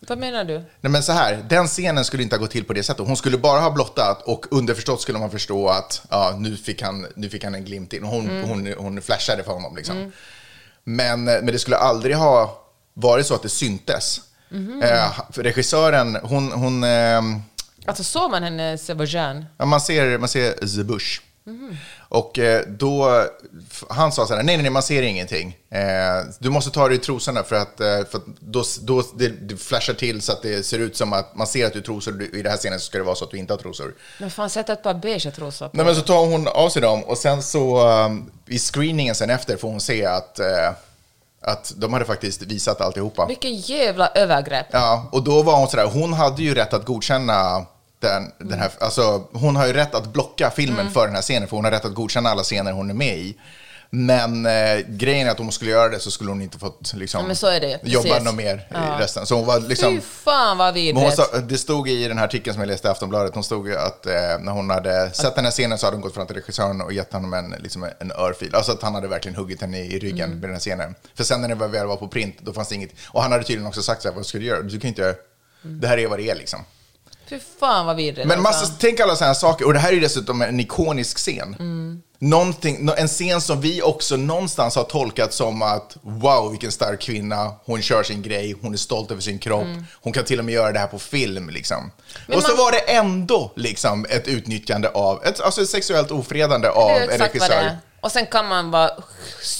Vad menar du? Nej men så här, den scenen skulle inte ha gått till på det sättet. Hon skulle bara ha blottat och underförstått skulle man förstå att ja, nu, fick han, nu fick han en glimt in. Hon, hon, hon flashade för honom liksom. Men, men det skulle aldrig ha varit så att det syntes. Eh, för regissören, hon, hon eh, Alltså såg man hennes vagin? ja, man ser, man ser the bush. Och eh, då, han sa så här, nej, nej, nej, man ser ingenting. Eh, du måste ta dig i trosorna för att, eh, för att då, då det, det flashar till så att det ser ut som att man ser att du har trosor. I det här scenen så ska det vara så att du inte har trosor. Men fan, sätta ett par beige trosor på. Nej, men så tar hon av sig dem och sen så um, i screeningen sen efter får hon se att, att de hade faktiskt visat alltihopa. Vilken jävla övergrepp. Ja, och då var hon sådär, hon hade ju rätt att godkänna den, den här, alltså hon har ju rätt att blocka filmen Mm. för den här scenen, för hon har rätt att godkänna alla scener hon är med i. Men eh, grejen är att om hon skulle göra det så skulle hon inte fått liksom, Ja, jobba något mer Ja. i resten. Så hon var liksom... Fy fan vad vidrigt. det stod i den här artikeln som jag läste i Aftonbladet, hon stod ju att eh, när hon hade sett den här scenen så hade hon gått fram till regissören och gett honom en, liksom en örfil. Alltså att han hade verkligen huggit henne i ryggen Mm. med den här scenen. För sen när det väl var på print, då fanns det inget. Och han hade tydligen också sagt så här, vad ska du göra? Du kan inte, Mm. det här är vad det är liksom. Fy fan vad vidrigt. Men massa, alltså. tänk alla sådana här saker, och det här är ju dessutom en ikonisk scen. Mm. Någonting, en scen som vi också någonstans har tolkat som att wow, vilken stark kvinna, hon kör sin grej, hon är stolt över sin kropp, hon kan till och med göra det här på film. Liksom. Men och så man- var det ändå liksom, ett utnyttjande av, ett, alltså ett sexuellt ofredande av en regissör. Och sen kan man vara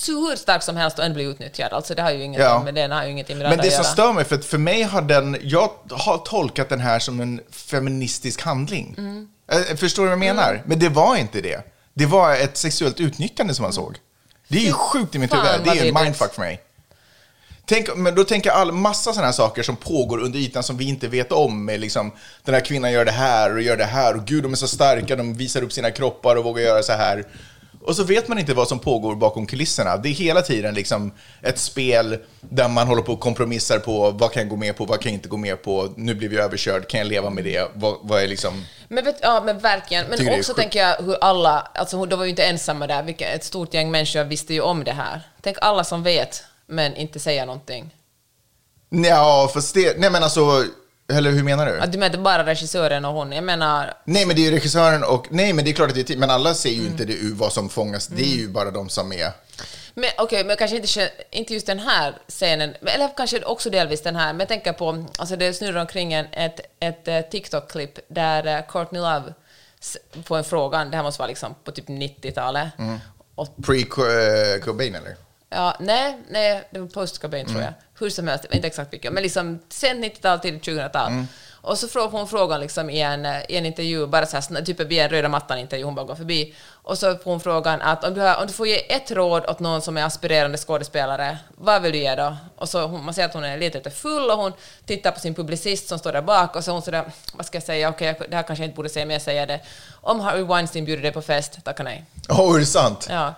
hur stark som helst och ändå bli utnyttjad. Alltså det har ju ingenting Ja. med den har ju ingenting med Men det det som stör mig, för att för mig har den, jag har tolkat den här som en feministisk handling. Mm. Eh, Förstår du vad jag menar? Men det var inte det. Det var ett sexuellt utnyttjande som man såg. Det är ju sjukt i mitt huvud. Det är en mindfuck för mig. Tänk, men då tänker jag all massa sådana här saker som pågår under ytan som vi inte vet om. Med liksom, den här kvinnan gör det här och gör det här och gud de är så starka, de visar upp sina kroppar och vågar göra så här. Och så vet man inte vad som pågår bakom kulisserna. Det är hela tiden liksom ett spel där man håller på och kompromissar på vad kan jag gå med på, vad kan jag inte gå med på, nu blir vi överkörd, kan jag leva med det, vad, vad är liksom... Men, vet, ja, men verkligen. Men också sjukt. tänker jag hur alla, alltså de var ju inte ensamma där, vilka, ett stort gäng människor visste ju om det här. Tänk alla som vet, men inte säger någonting. Ja, fast det, nej men alltså, eller hur menar du? Att du menar bara regissören och hon, jag menar, Nej, men det är ju regissören och, nej men det är klart att det är tid, men alla ser ju Mm. inte det vad som fångas, det är ju bara de som är... men okej, men kanske inte, inte just den här scenen, eller kanske också delvis den här, men jag tänker på, alltså det snurrar omkring en, ett, ett eh, TikTok-klipp där eh, Courtney Love får en fråga, det här måste vara liksom på typ 90-talet, Mm. Pre-Cobain eller? Ja, nej, nej, det var post Cobain tror jag. Hur som helst, inte exakt vilket, men liksom sent 90-tal till 2000-tal. Och så frågar hon frågan liksom i en, i en intervju, bara så här, typ vid en röda mattan-intervju, hon bara går förbi. Och så får hon frågan att om du, har, om du får ge ett råd åt någon som är aspirerande skådespelare, vad vill du ge då? Och så hon, man ser att hon är lite, lite full och hon tittar på sin publicist som står där bak och så hon sådär, vad ska jag säga, okej, det här kanske jag inte borde säga, men jag säger det. Om Harry Weinstein bjuder dig på fest, tacka nej. Åh, är det sant? Ja.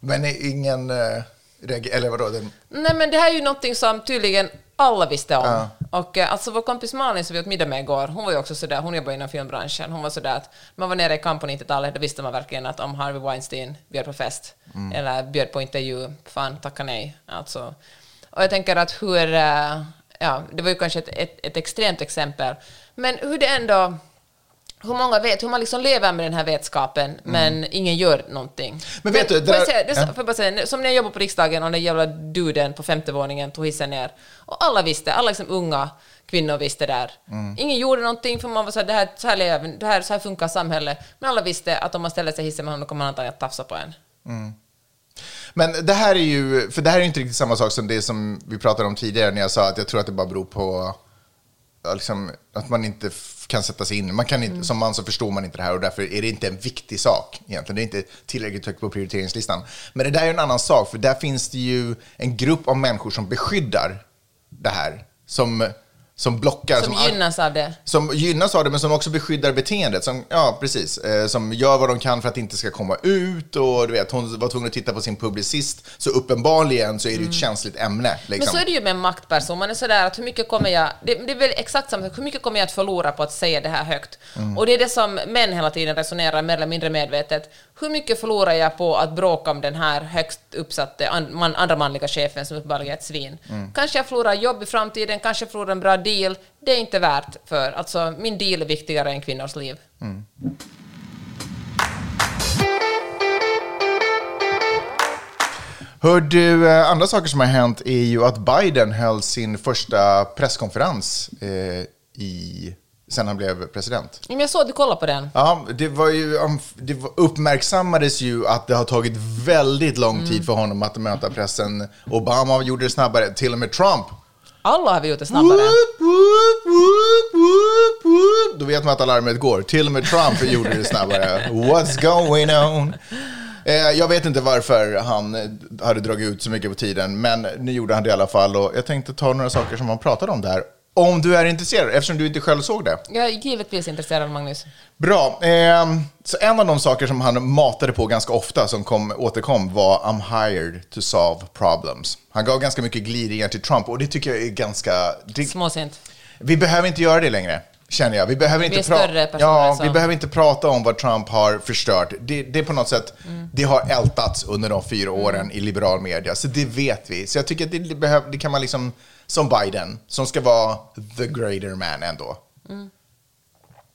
Men är ingen... Uh, eller vadå? Den, Nej, men det här är ju någonting som tydligen alla visste om. Ja. Och eh, alltså vår kompis Malin som vi åt middag med igår, hon var ju också sådär, hon jobbar inom filmbranschen, hon var sådär att man var nere i kamp på 90-talet, då visste man verkligen att om Harvey Weinstein bjöd på fest, eller bjöd på intervju, fan tacka nej. Alltså. Och jag tänker att hur, eh, ja, det var ju kanske ett, ett, ett extremt exempel, men hur det ändå hur många vet, hur man liksom lever med den här vetskapen, men ingen gör någonting. Men vet du, får jag där- säga, det, ja. bara säga, som när jag jobbade på riksdagen och den jävla duden på femte våningen tog hissen ner. Och alla visste, alla liksom unga kvinnor visste där. Mm. Ingen gjorde någonting för man var så här, det här, så här, lever, det här, så här funkar samhället. Men alla visste att om man ställer sig i hissen med honom kommer han antagligen att tafsa på en. Men det här är ju, för det här är inte riktigt samma sak som det som vi pratade om tidigare när jag sa att jag tror att det bara beror på liksom, att man inte kan sätta sig in. Man kan inte, Som man så förstår man inte det här och därför är det inte en viktig sak egentligen. Det är inte tillräckligt högt på prioriteringslistan. Men det där är en annan sak, för där finns det ju en grupp av människor som beskyddar det här. Som, som blockar. Som ar- gynnas av det. som gynnas av det, men som också beskyddar beteendet. Som, ja, precis. Eh, som gör vad de kan för att det inte ska komma ut. Och du vet, hon var tvungen att titta på sin publicist. Så uppenbarligen så är det ju ett känsligt ämne. Mm. Men Liksom. så är det ju med maktperson, man är sådär att hur mycket kommer jag, det, det är väl exakt samma hur mycket kommer jag att förlora på att säga det här högt? Mm. Och det är det som män hela tiden resonerar mer eller mindre medvetet. Hur mycket förlorar jag på att bråka om den här högst uppsatte an, man, andra manliga chefen som uppenbarligen är ett svin? Mm. Kanske jag förlorar jobb i framtiden, kanske jag förlorar en bra deal. Det är inte värt för, alltså min deal är viktigare än kvinnors liv. Hör du, eh, andra saker som har hänt är ju att Biden höll sin första presskonferens eh, i, sen han blev president. Men jag såg att du kollade på den. Ja, det var ju, um, det uppmärksammades ju att det har tagit väldigt lång Mm. tid för honom att möta pressen. Obama gjorde det snabbare, till och med Trump. Alla har vi gjort det snabbare. Whoop, whoop, whoop. Då vet man att alarmet går. Till och med Trump gjorde det snabbare. What's going on? Eh, jag vet inte varför han eh, hade dragit ut så mycket på tiden, men nu gjorde han det i alla fall. Och jag tänkte ta några saker som han pratade om där. Om du är intresserad, eftersom du inte själv såg det. Jag är givetvis intresserad, Magnus. Bra. Eh, så en av de saker som han matade på ganska ofta, som kom, återkom, var I'm hired to solve problems. Han gav ganska mycket glidningar till Trump och det tycker jag är ganska... Det, Småsint. vi behöver inte göra det längre, känner jag. Vi behöver inte, större personer ja, som- vi behöver inte prata om vad Trump har förstört. Det, det är på något sätt, Mm. det har ältats under de fyra åren i liberal media, så det vet vi. Så jag tycker att det, det, behöv, det kan man liksom, som Biden, som ska vara the greater man ändå. Mm.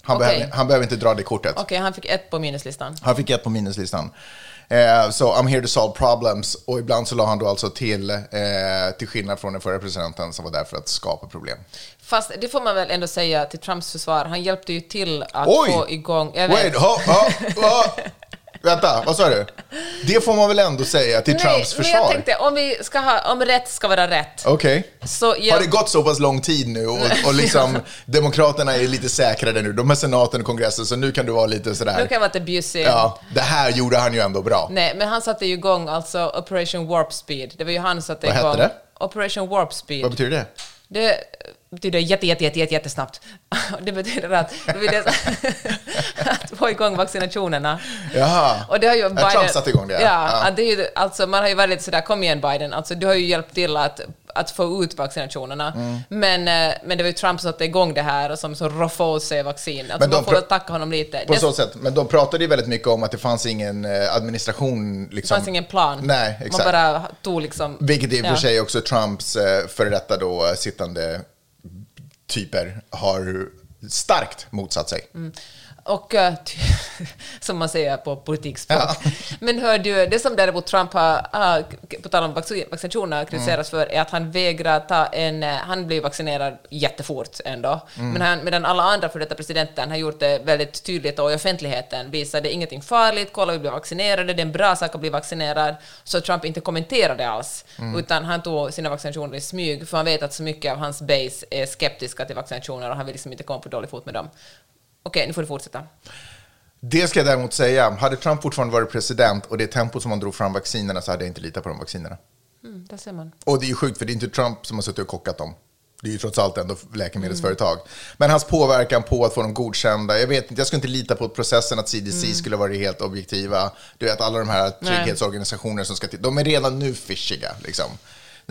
Han, Okej. behöver, han behöver inte dra det kortet. Okej, han fick ett på minuslistan. Han fick ett på minuslistan. Eh, Så I'm here to solve problems. Och ibland så la han då alltså till, eh, till skillnad från den förra presidenten som var där för att skapa problem. Fast det får man väl ändå säga till Trumps försvar, han hjälpte ju till att Oj! få igång... Jag vet. Wait, ho, ho, ho. Vänta, vad sa du? Det får man väl ändå säga till Nej, Trumps men försvar? jag tänkte om, vi ska ha, om rätt ska vara rätt. Okej. Så Har hjälp, det gått så pass lång tid nu och, och liksom Demokraterna är lite säkrare nu. De har senaten och kongressen, så nu kan du vara lite nu sådär. kan jag vara lite bjussig. Ja, det här gjorde han ju ändå bra. Nej, men han satte ju igång alltså Operation Warp Speed. Det var ju han som satte Vad hette igång... det? Operation Warp Speed. Vad betyder det? Det betyder jätte, jätte, jätte, jätte, jättesnabbt. Det betyder att, det betyder att få igång vaccinationerna. Jaha. Och det har ju Ja, Trump satte igång det, ja. Ja. Att det är ju, alltså man har ju varit lite sådär, kom igen Biden, alltså du har ju hjälpt till att, att få ut vaccinationerna. Mm. Men, eh, men det var ju Trump som satte igång det här och som så roffade åt sig vaccin. Alltså man får tacka honom lite. På Det, så sätt. Men de pratade ju väldigt mycket om att det fanns ingen eh, administration. det Liksom. fanns ingen plan. Nej, Man exakt. bara tog liksom... Vilket i och för sig också Trumps eh, före detta då sittande typer har starkt motsatt sig. Mm. Och eh, som man säger på politikspråk. Ja. Men hör du, det som däremot Trump har, har på tal om vaccin- vaccinationer, kritiserats Mm. för är att han vägrar ta en... eh, Han blir vaccinerad jättefort ändå. Mm. Men han, medan alla andra för detta presidenten har gjort det väldigt tydligt och i offentligheten visar det är ingenting farligt, kolla vi blir vaccinerade, det är en bra sak att bli vaccinerad. Så Trump inte kommenterade alls, Mm. utan han tog sina vaccinationer i smyg, för han vet att så mycket av hans base är skeptiska till vaccinationer och han vill liksom inte komma på dålig fot med dem. Okej, nu får du fortsätta. Det ska jag däremot säga. Hade Trump fortfarande varit president och det tempot som han drog fram vaccinerna så hade jag inte litat på de vaccinerna. Mm, där ser man. Och det är ju sjukt för det är inte Trump som har suttit och kockat dem. Det är ju trots allt ändå läkemedelsföretag. Mm. Men hans påverkan på att få dem godkända, jag vet inte, jag skulle inte lita på processen att CDC Mm. skulle vara helt objektiva. Du vet alla de här trygghetsorganisationer som ska till, de är redan nu fishiga liksom.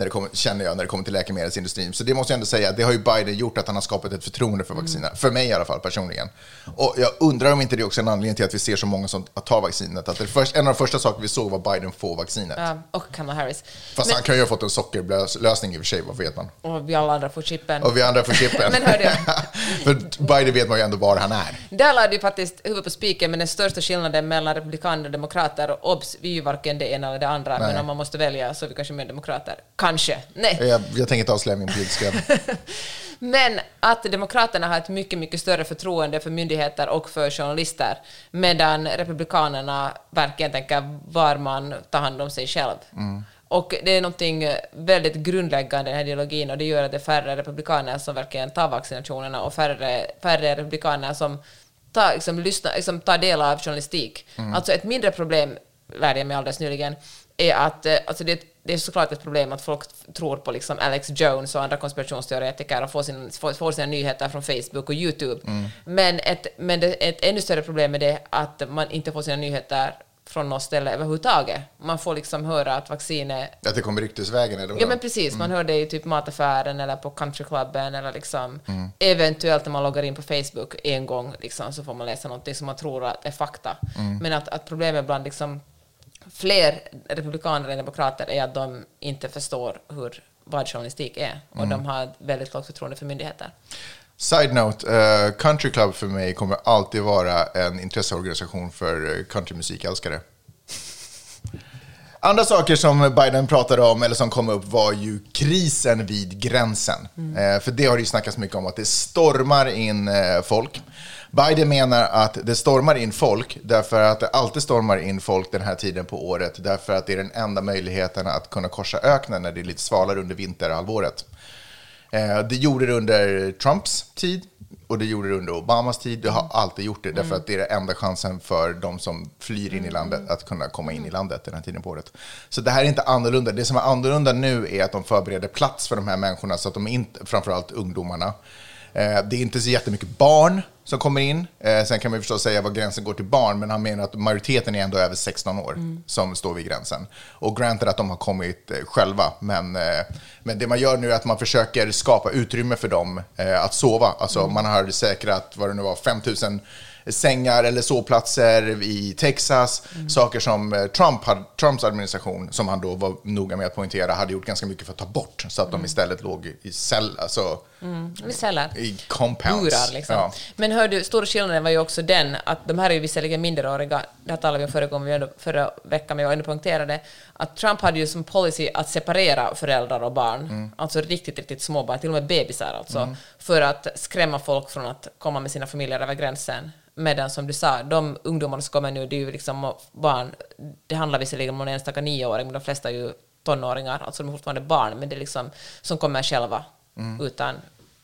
När det kommer, känner jag när det kommer till läkemedelsindustrin. Så det måste jag ändå säga, det har ju Biden gjort att han har skapat ett förtroende för vaccinerna. För mig i alla fall personligen. Och jag undrar om inte det är också en anledning till att vi ser så många som tar vaccinet. Att det först, en av de första saker vi såg var Biden få vaccinet. Ja, och Kamala Harris. Fast Men, han kan ju ha fått en sockerlösning i och för sig, vad vet man? och vi alla andra får chippen. Och vi andra får chippen. Men hördu. För Biden vet man ju ändå var han är. Där lade du faktiskt huvudet på spiken med den största skillnaden mellan republikaner och demokrater. Obs, vi är ju varken det ena eller det andra, Nej. men om man måste välja så är vi kanske mer demokrater. Kanske. Nej. Jag, jag tänker inte avslöja min politiska... Men att Demokraterna har ett mycket, mycket större förtroende för myndigheter och för journalister, medan Republikanerna verkligen tänker var man tar hand om sig själv. Och det är någonting väldigt grundläggande i den här ideologin och det gör att det är färre republikaner som verkligen tar vaccinationerna och färre, färre republikaner som tar, liksom, lyssnar, liksom, tar del av journalistik. Alltså ett mindre problem, lärde jag mig alldeles nyligen, är att eh, alltså det, det är såklart ett problem att folk tror på liksom Alex Jones och andra konspirationsteoretiker och får, sin, får, sina nyheter från Facebook och YouTube. Men, ett, men det, ett ännu större problem är det att man inte får sina nyheter från något ställe överhuvudtaget. Man får liksom höra att vaccinet Att det kommer ryktesvägen eller Ja men precis, man hör det i typ mataffären eller på countryklubben eller liksom Mm. eventuellt när man loggar in på Facebook en gång liksom, så får man läsa någonting som man tror att är fakta. Mm. Men att, att problemet bland liksom fler republikaner än demokrater är att de inte förstår hur, vad journalistik är och Mm. de har väldigt lågt förtroende för myndigheter. Side note, eh, Country Club för mig kommer alltid vara en intresseorganisation för uh, countrymusikälskare. Andra saker som Biden pratade om, eller som kom upp, var ju krisen vid gränsen. Eh, för det har det ju snackats mycket om, att det stormar in eh, folk. Biden menar att det stormar in folk därför att det alltid stormar in folk den här tiden på året, därför att det är den enda möjligheten att kunna korsa öknen när det är lite svalare under vinterhalvåret. Eh, det gjorde det under Trumps tid och det gjorde det under Obamas tid. Det har alltid gjort det därför att det är den enda chansen för de som flyr in i landet att kunna komma in i landet den här tiden på året. Så det här är inte annorlunda. Det som är annorlunda nu är att de förbereder plats för de här människorna så att de inte, framförallt ungdomarna, det är inte så jättemycket barn som kommer in. Eh, Sen kan man förstås säga var gränsen går till barn, men han menar att majoriteten är ändå över 16 år som står vid gränsen. Och granted att de har kommit eh, själva, men, eh, men det man gör nu är att man försöker skapa utrymme för dem eh, att sova. Alltså man har säkrat, vad det nu var, 5 000 sängar eller sovplatser i Texas. Saker som eh, Trump Trumps administration, som han då var noga med att poängtera, hade gjort ganska mycket för att ta bort. Så att de istället låg i cell, alltså Vi celler. i compounds. burar. Liksom. Ja. Men hör du, stora skillnaden var ju också den att de här är ju visserligen minderåriga, det här talade vi om förra, gången, vi ändå, förra veckan, men jag ändå poängterade att Trump hade ju som policy att separera föräldrar och barn, Mm. alltså riktigt, riktigt små barn, till och med bebisar alltså, för att skrämma folk från att komma med sina familjer över gränsen. Medan som du sa, de ungdomar som kommer nu, det är ju liksom barn, det handlar visserligen om en enstaka nioåring, men de flesta är ju tonåringar, alltså de är fortfarande barn, men det är liksom som kommer själva Mm. utan,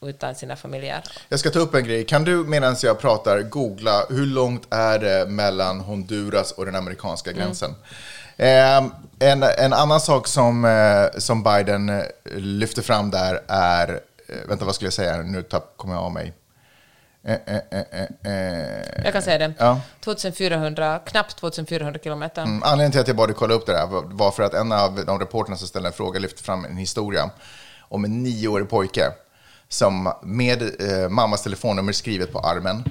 utan sina familjer. Jag ska ta upp en grej. Kan du medan jag pratar googla hur långt är det mellan Honduras och den amerikanska gränsen? Eh, en, en annan sak som, eh, som Biden eh, lyfter fram där är, eh, vänta vad skulle jag säga, nu tapp, kommer jag av mig. Eh, eh. Jag kan säga det. Ja. 2400, knappt 2400 kilometer. Mm, Anledningen till att jag bad dig kolla upp det där var för att en av de reporterna som ställde en fråga lyfte fram en historia om en nioårig pojke som med eh, mammas telefonnummer skrivet på armen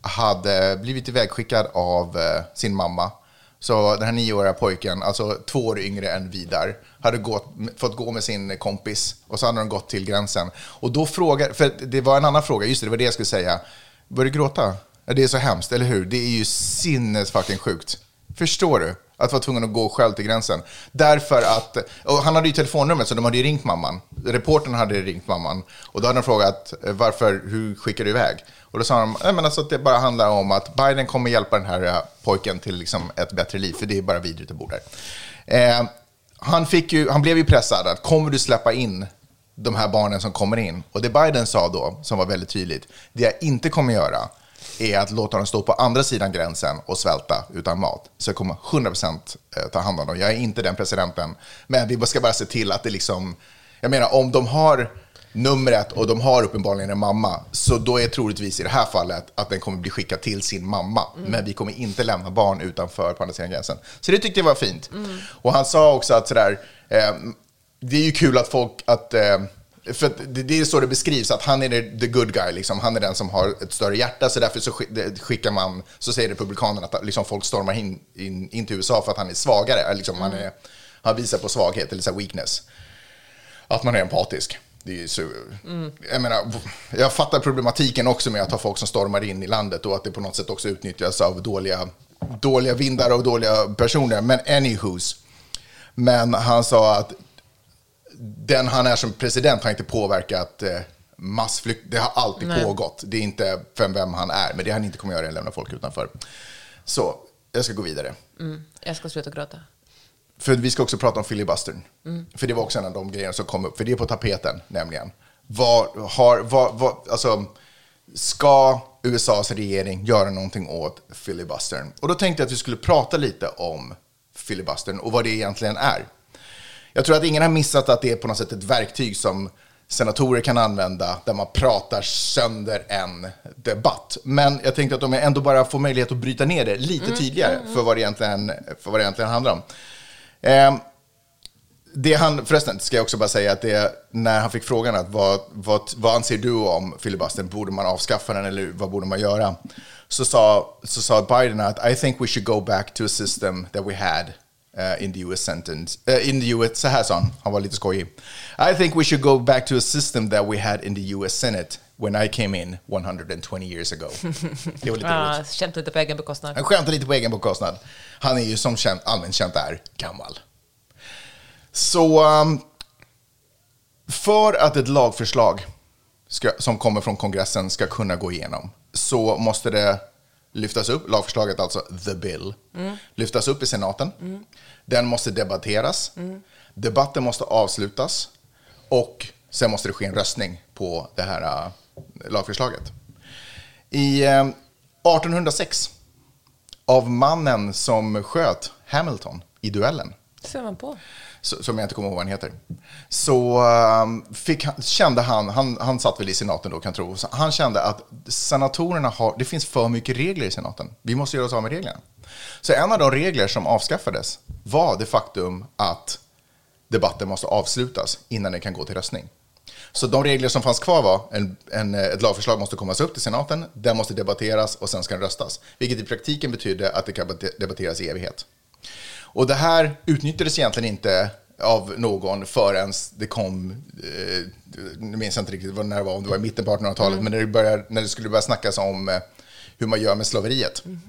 hade blivit ivägskickad av eh, sin mamma. Så den här nioåriga pojken, alltså två år yngre än Vidar, hade gått, fått gå med sin kompis och så hade de gått till gränsen. Och då frågar, för det var en annan fråga, just det, det var det jag skulle säga. Börjar du gråta? Det är så hemskt, eller hur? Det är ju sinnes fucking sjukt. Förstår du? Att vara tvungen att gå själv till gränsen. Därför att, och han hade ju telefonnumret så de hade ju ringt mamman. Reportern hade ringt mamman. Och då hade de frågat eh, varför, hur skickar du iväg? Och då sa de, nej men alltså att det bara handlar om att Biden kommer hjälpa den här eh, pojken till liksom ett bättre liv. För det är bara vidrigt att bo där. Eh, han, fick ju, han blev ju pressad att kommer du släppa in de här barnen som kommer in? Och det Biden sa då, som var väldigt tydligt, det jag inte kommer göra är att låta dem stå på andra sidan gränsen och svälta utan mat. Så jag kommer 100% eh, ta hand om dem. Jag är inte den presidenten. Men vi ska bara se till att det liksom... Jag menar, om de har numret och de har uppenbarligen en mamma, så då är troligtvis i det här fallet att den kommer bli skickad till sin mamma. Men vi kommer inte lämna barn utanför på andra sidan gränsen. Så det tyckte jag var fint. Och han sa också att sådär, eh, det är ju kul att folk, att eh, för det, det är så det beskrivs, att han är the, good guy, liksom. han är den som har ett större hjärta, så därför så skickar man, så säger republikanerna att liksom, folk stormar in, in, in till USA för att han är svagare, liksom, han, är, han visar på svaghet, eller så weakness. Att man är empatisk. Det är så, jag, menar, jag fattar problematiken också med att ha folk som stormar in i landet och att det på något sätt också utnyttjas av dåliga, dåliga vindar och dåliga personer, men anywho's. Men han sa att den han är som president har inte påverkat eh, massflykt. Det har alltid Nej. pågått. Det är inte för vem han är, men det han inte kommer göra är att lämna folk utanför. Så, jag ska gå vidare. Mm. Jag ska sluta gråta. För vi ska också prata om filibustern. För det var också en av de grejerna som kom upp. För det är på tapeten, nämligen. Vad har, vad, vad, alltså, ska USAs regering göra någonting åt filibustern? Och då tänkte jag att vi skulle prata lite om filibustern och vad det egentligen är. Jag tror att ingen har missat att det är på något sätt ett verktyg som senatorer kan använda där man pratar sönder en debatt. Men jag tänkte att om jag ändå bara får möjlighet att bryta ner det lite tydligare för vad det egentligen, för vad det egentligen handlar om. Eh, det han, förresten ska jag också bara säga att det, när han fick frågan att vad, vad, vad anser du om filibustern, borde man avskaffa den eller vad borde man göra? Så sa, så sa Biden att I think we should go back to a system that we had uh, in the US sentence. Uh, in the US, så här sa han, han var lite skojig. I think we should go back to a system that we had in the US Senate when I came in 120 years ago. Det var lite roligt. Ah, Känt lite på egen bekostnad. Han skämtar lite på egen bekostnad. Han är ju som känt, allmänt känt är gammal. Så um, för att ett lagförslag ska, som kommer från kongressen ska kunna gå igenom så måste det lyftas upp, lagförslaget alltså the bill, lyftas upp i senaten. Den måste debatteras. Debatten måste avslutas och sen måste det ske en röstning på det här äh, lagförslaget. I äh, 1806 av mannen som sköt Hamilton i duellen, ser man på som jag inte kommer ihåg vad han heter, så ehm, fick kände han, han, han satt väl i senaten då kan jag tro, så han kände att senatorerna har, det finns för mycket regler i senaten. Vi måste göra oss av med reglerna. Så en av de regler som avskaffades var det faktum att debatten måste avslutas innan den kan gå till röstning. Så de regler som fanns kvar var en, en, ett lagförslag måste komma upp till senaten, den måste debatteras och sen ska den röstas. Vilket i praktiken betydde att det kan debatteras i evighet. Och det här utnyttjades egentligen inte av någon förrän det kom, eh, nu minns jag inte riktigt när det var, om det var i mitten på 1800-talet, mm. men när det, började, när det skulle börja snackas om eh, hur man gör med slaveriet. Mm.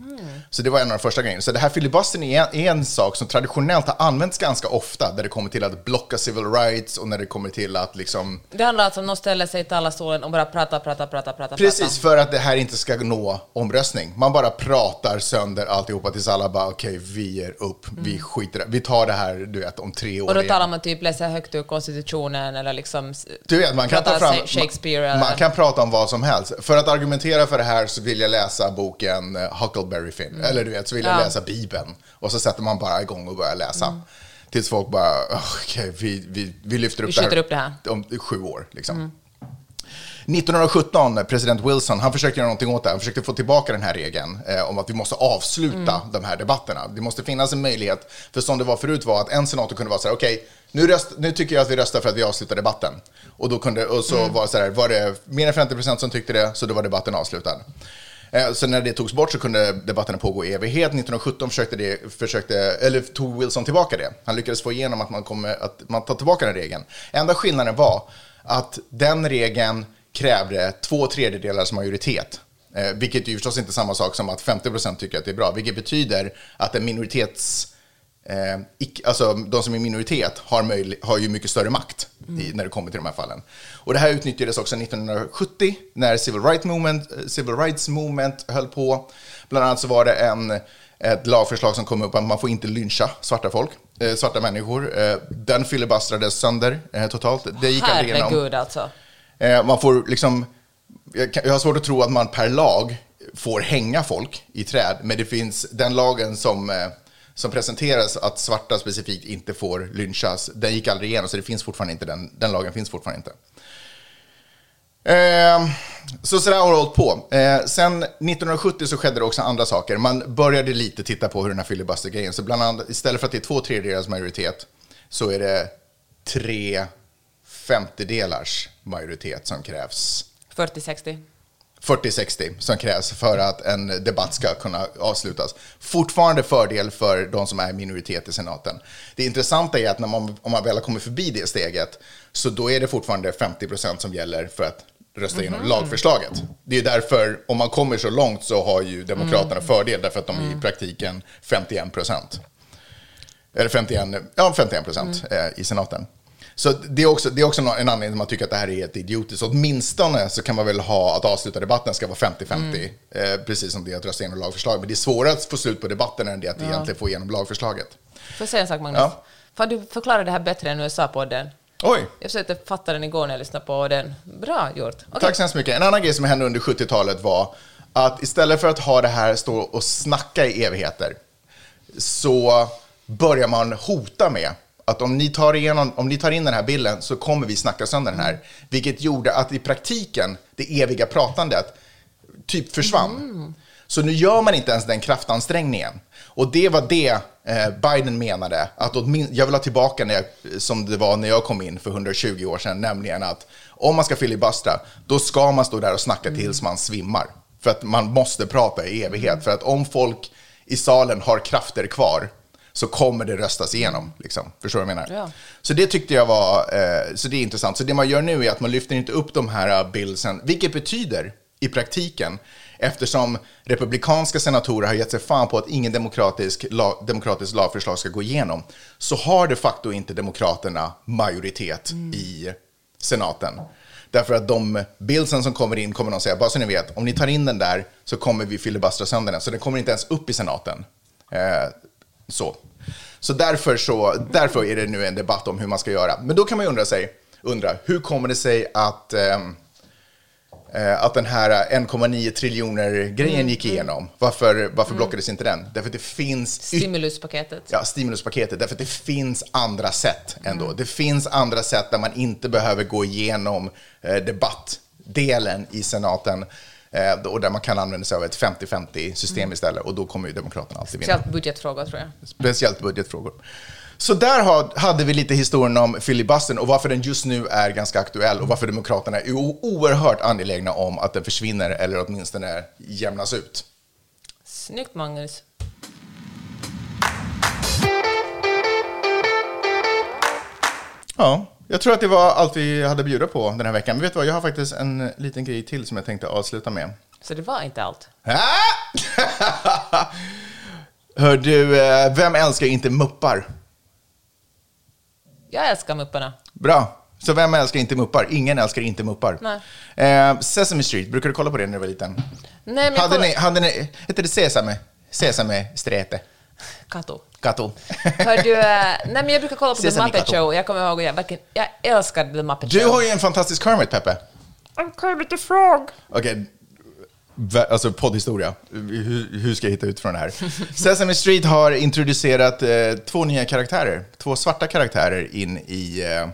Så det var en av de första grejerna. Så det här filibustern är, är en sak som traditionellt har använts ganska ofta, där det kommer till att blocka civil rights och när det kommer till att liksom... Det handlar alltså om att någon ställer sig i talarstolen och bara pratar, pratar, pratar, pratar. Precis, för att det här inte ska nå omröstning. Man bara pratar sönder alltihopa tills alla bara, okej, okay, vi ger upp, mm. vi skiter Vi tar det här, du vet, om tre år Och då talar man typ, läser högt ur konstitutionen eller liksom... Du vet, man kan ta fram... Shakespeare man, man kan prata om vad som helst. För att argumentera för det här så vill jag läsa boken eh, Huckleberry Finn. Mm. Eller du vet, så vill jag ja. läsa Bibeln. Och så sätter man bara igång och börjar läsa. Mm. Tills folk bara, okej, okay, vi, vi, vi lyfter upp, vi det, här upp det här om sju år. Liksom. Mm. 1917, president Wilson, han försökte göra någonting åt det. Han försökte få tillbaka den här regeln eh, om att vi måste avsluta mm. de här debatterna. Det måste finnas en möjlighet, för som det var förut var att en senator kunde vara så här, okej, okay, nu, nu tycker jag att vi röstar för att vi avslutar debatten. Och, då kunde, och så mm. var, så här, var det mer än 50 procent som tyckte det, så då var debatten avslutad. Eh, så när det togs bort så kunde debatterna pågå i evighet. 1917 försökte, det, försökte, eller tog Wilson tillbaka det. Han lyckades få igenom att man, kommer, att man tar tillbaka den regeln. Enda skillnaden var att den regeln krävde två tredjedelars majoritet. Eh, vilket är ju förstås inte samma sak som att 50 procent tycker att det är bra. Vilket betyder att en minoritets Eh, alltså, de som är minoritet har, möjlig, har ju mycket större makt mm. i, när det kommer till de här fallen. Och det här utnyttjades också 1970 när Civil Rights Movement, eh, Civil Rights Movement höll på. Bland annat så var det en, ett lagförslag som kom upp att man får inte lyncha svarta folk, eh, svarta människor. Eh, den filibustrades sönder eh, totalt. Det gick Herregud alltså. Eh, man får liksom, jag, jag har svårt att tro att man per lag får hänga folk i träd, men det finns den lagen som som presenteras att svarta specifikt inte får lynchas, den gick aldrig igenom, så det finns fortfarande inte, den, den lagen finns fortfarande inte. Eh, så sådär har det hållit på. Eh, sen 1970 så skedde det också andra saker. Man började lite titta på hur den här filibuster-grejen, så bland annat istället för att det är två tredjedelars majoritet så är det tre femtedelars majoritet som krävs. 40-60? 40-60 som krävs för att en debatt ska kunna avslutas. Fortfarande fördel för de som är minoritet i senaten. Det intressanta är att när man, om man väl har kommit förbi det steget så då är det fortfarande 50 procent som gäller för att rösta igenom mm. lagförslaget. Det är därför, om man kommer så långt så har ju Demokraterna mm. fördel därför att de är i mm. praktiken 51 procent. Eller 51, ja, 51 procent mm. i senaten. Så det är också, det är också en anledning till man tycker att det här är helt idiotiskt. Åtminstone så kan man väl ha att avsluta debatten ska vara 50-50. Mm. Eh, precis som det är att rösta igenom lagförslag. Men det är svårare att få slut på debatten än det att ja. egentligen få igenom lagförslaget. Får jag säga en sak Magnus? Ja. Fan, du förklarade det här bättre än USA-podden. Oj! Jag försökte fatta den igår när jag lyssnade på den. Bra gjort. Okay. Tack så hemskt mycket. En annan grej som hände under 70-talet var att istället för att ha det här stå och snacka i evigheter så börjar man hota med att om ni, tar igenom, om ni tar in den här bilden så kommer vi snacka sönder den här. Vilket gjorde att i praktiken, det eviga pratandet, typ försvann. Mm. Så nu gör man inte ens den kraftansträngningen. Och det var det eh, Biden menade, att jag vill ha tillbaka när som det var när jag kom in för 120 år sedan, nämligen att om man ska filibustra, då ska man stå där och snacka mm. tills man svimmar. För att man måste prata i evighet. För att om folk i salen har krafter kvar, så kommer det röstas igenom. Liksom. Förstår du vad jag menar? Ja. Så det tyckte jag var eh, så det är intressant. Så det man gör nu är att man lyfter inte upp de här uh, billsen, vilket betyder i praktiken, eftersom republikanska senatorer har gett sig fan på att ingen demokratisk, lag, demokratisk lagförslag ska gå igenom, så har de facto inte demokraterna majoritet mm. i senaten. Därför att de billsen som kommer in kommer de säga, bara så ni vet, om ni tar in den där så kommer vi filibustra sönder den. Så den kommer inte ens upp i senaten. Eh, så. Så därför, så därför är det nu en debatt om hur man ska göra. Men då kan man ju undra sig, undra, hur kommer det sig att, ehm, eh, att den här 1,9 triljoner grejen mm, gick mm. igenom? Varför, varför mm. blockades inte den? Därför att det finns... Stimuluspaketet. Ja, stimuluspaketet. Därför att det finns andra sätt ändå. Mm. Det finns andra sätt där man inte behöver gå igenom eh, debattdelen i senaten. Eh, och där man kan använda sig av ett 50-50 system mm. istället. Och då kommer ju Demokraterna alltid vinna. Speciellt budgetfrågor tror jag. Speciellt budgetfrågor. Så där ha- hade vi lite historien om filibustern och varför den just nu är ganska aktuell och varför Demokraterna är oerhört angelägna om att den försvinner eller åtminstone jämnas ut. Snyggt, Magnus. Ja, jag tror att det var allt vi hade att bjuda på den här veckan. Men vet du vad, jag har faktiskt en liten grej till som jag tänkte avsluta med. Så det var inte allt. Ah! Hör du, eh, vem älskar inte muppar? Jag älskar Mupparna. Bra. Så vem älskar inte muppar? Ingen älskar inte muppar. Nej. Eh, Sesame Street, brukade du kolla på det när du var liten? Nej, men Hade kollar- ni, hade ni, hette det Sesame? Sesame Strete? Gatto? Hör du, eh, nej men jag brukar kolla på The Sesame Muppet Kato. Show. Jag kommer ihåg, jag, verkligen, jag älskade The Muppet Du Show. har ju en fantastisk Kermit, Peppe. I'm Kermit the Frog. Okej, vä- alltså poddhistoria. Hur, hur ska jag hitta ut från det här? Sesame Street har introducerat eh, två nya karaktärer, två svarta karaktärer in i, eh,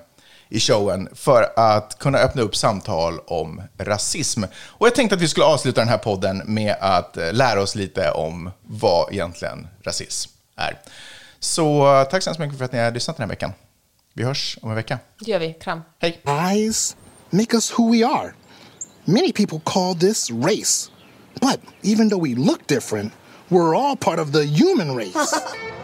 i showen för att kunna öppna upp samtal om rasism. Och jag tänkte att vi skulle avsluta den här podden med att eh, lära oss lite om vad egentligen rasism är. Så eh, tack så hemskt mycket för att ni har lyssnat den här veckan. Vi hörs om en vecka. Det gör vi. Kram. Hej! Eyes make us who we are. Many people call this race. But even though we look different, we're all part of the human race.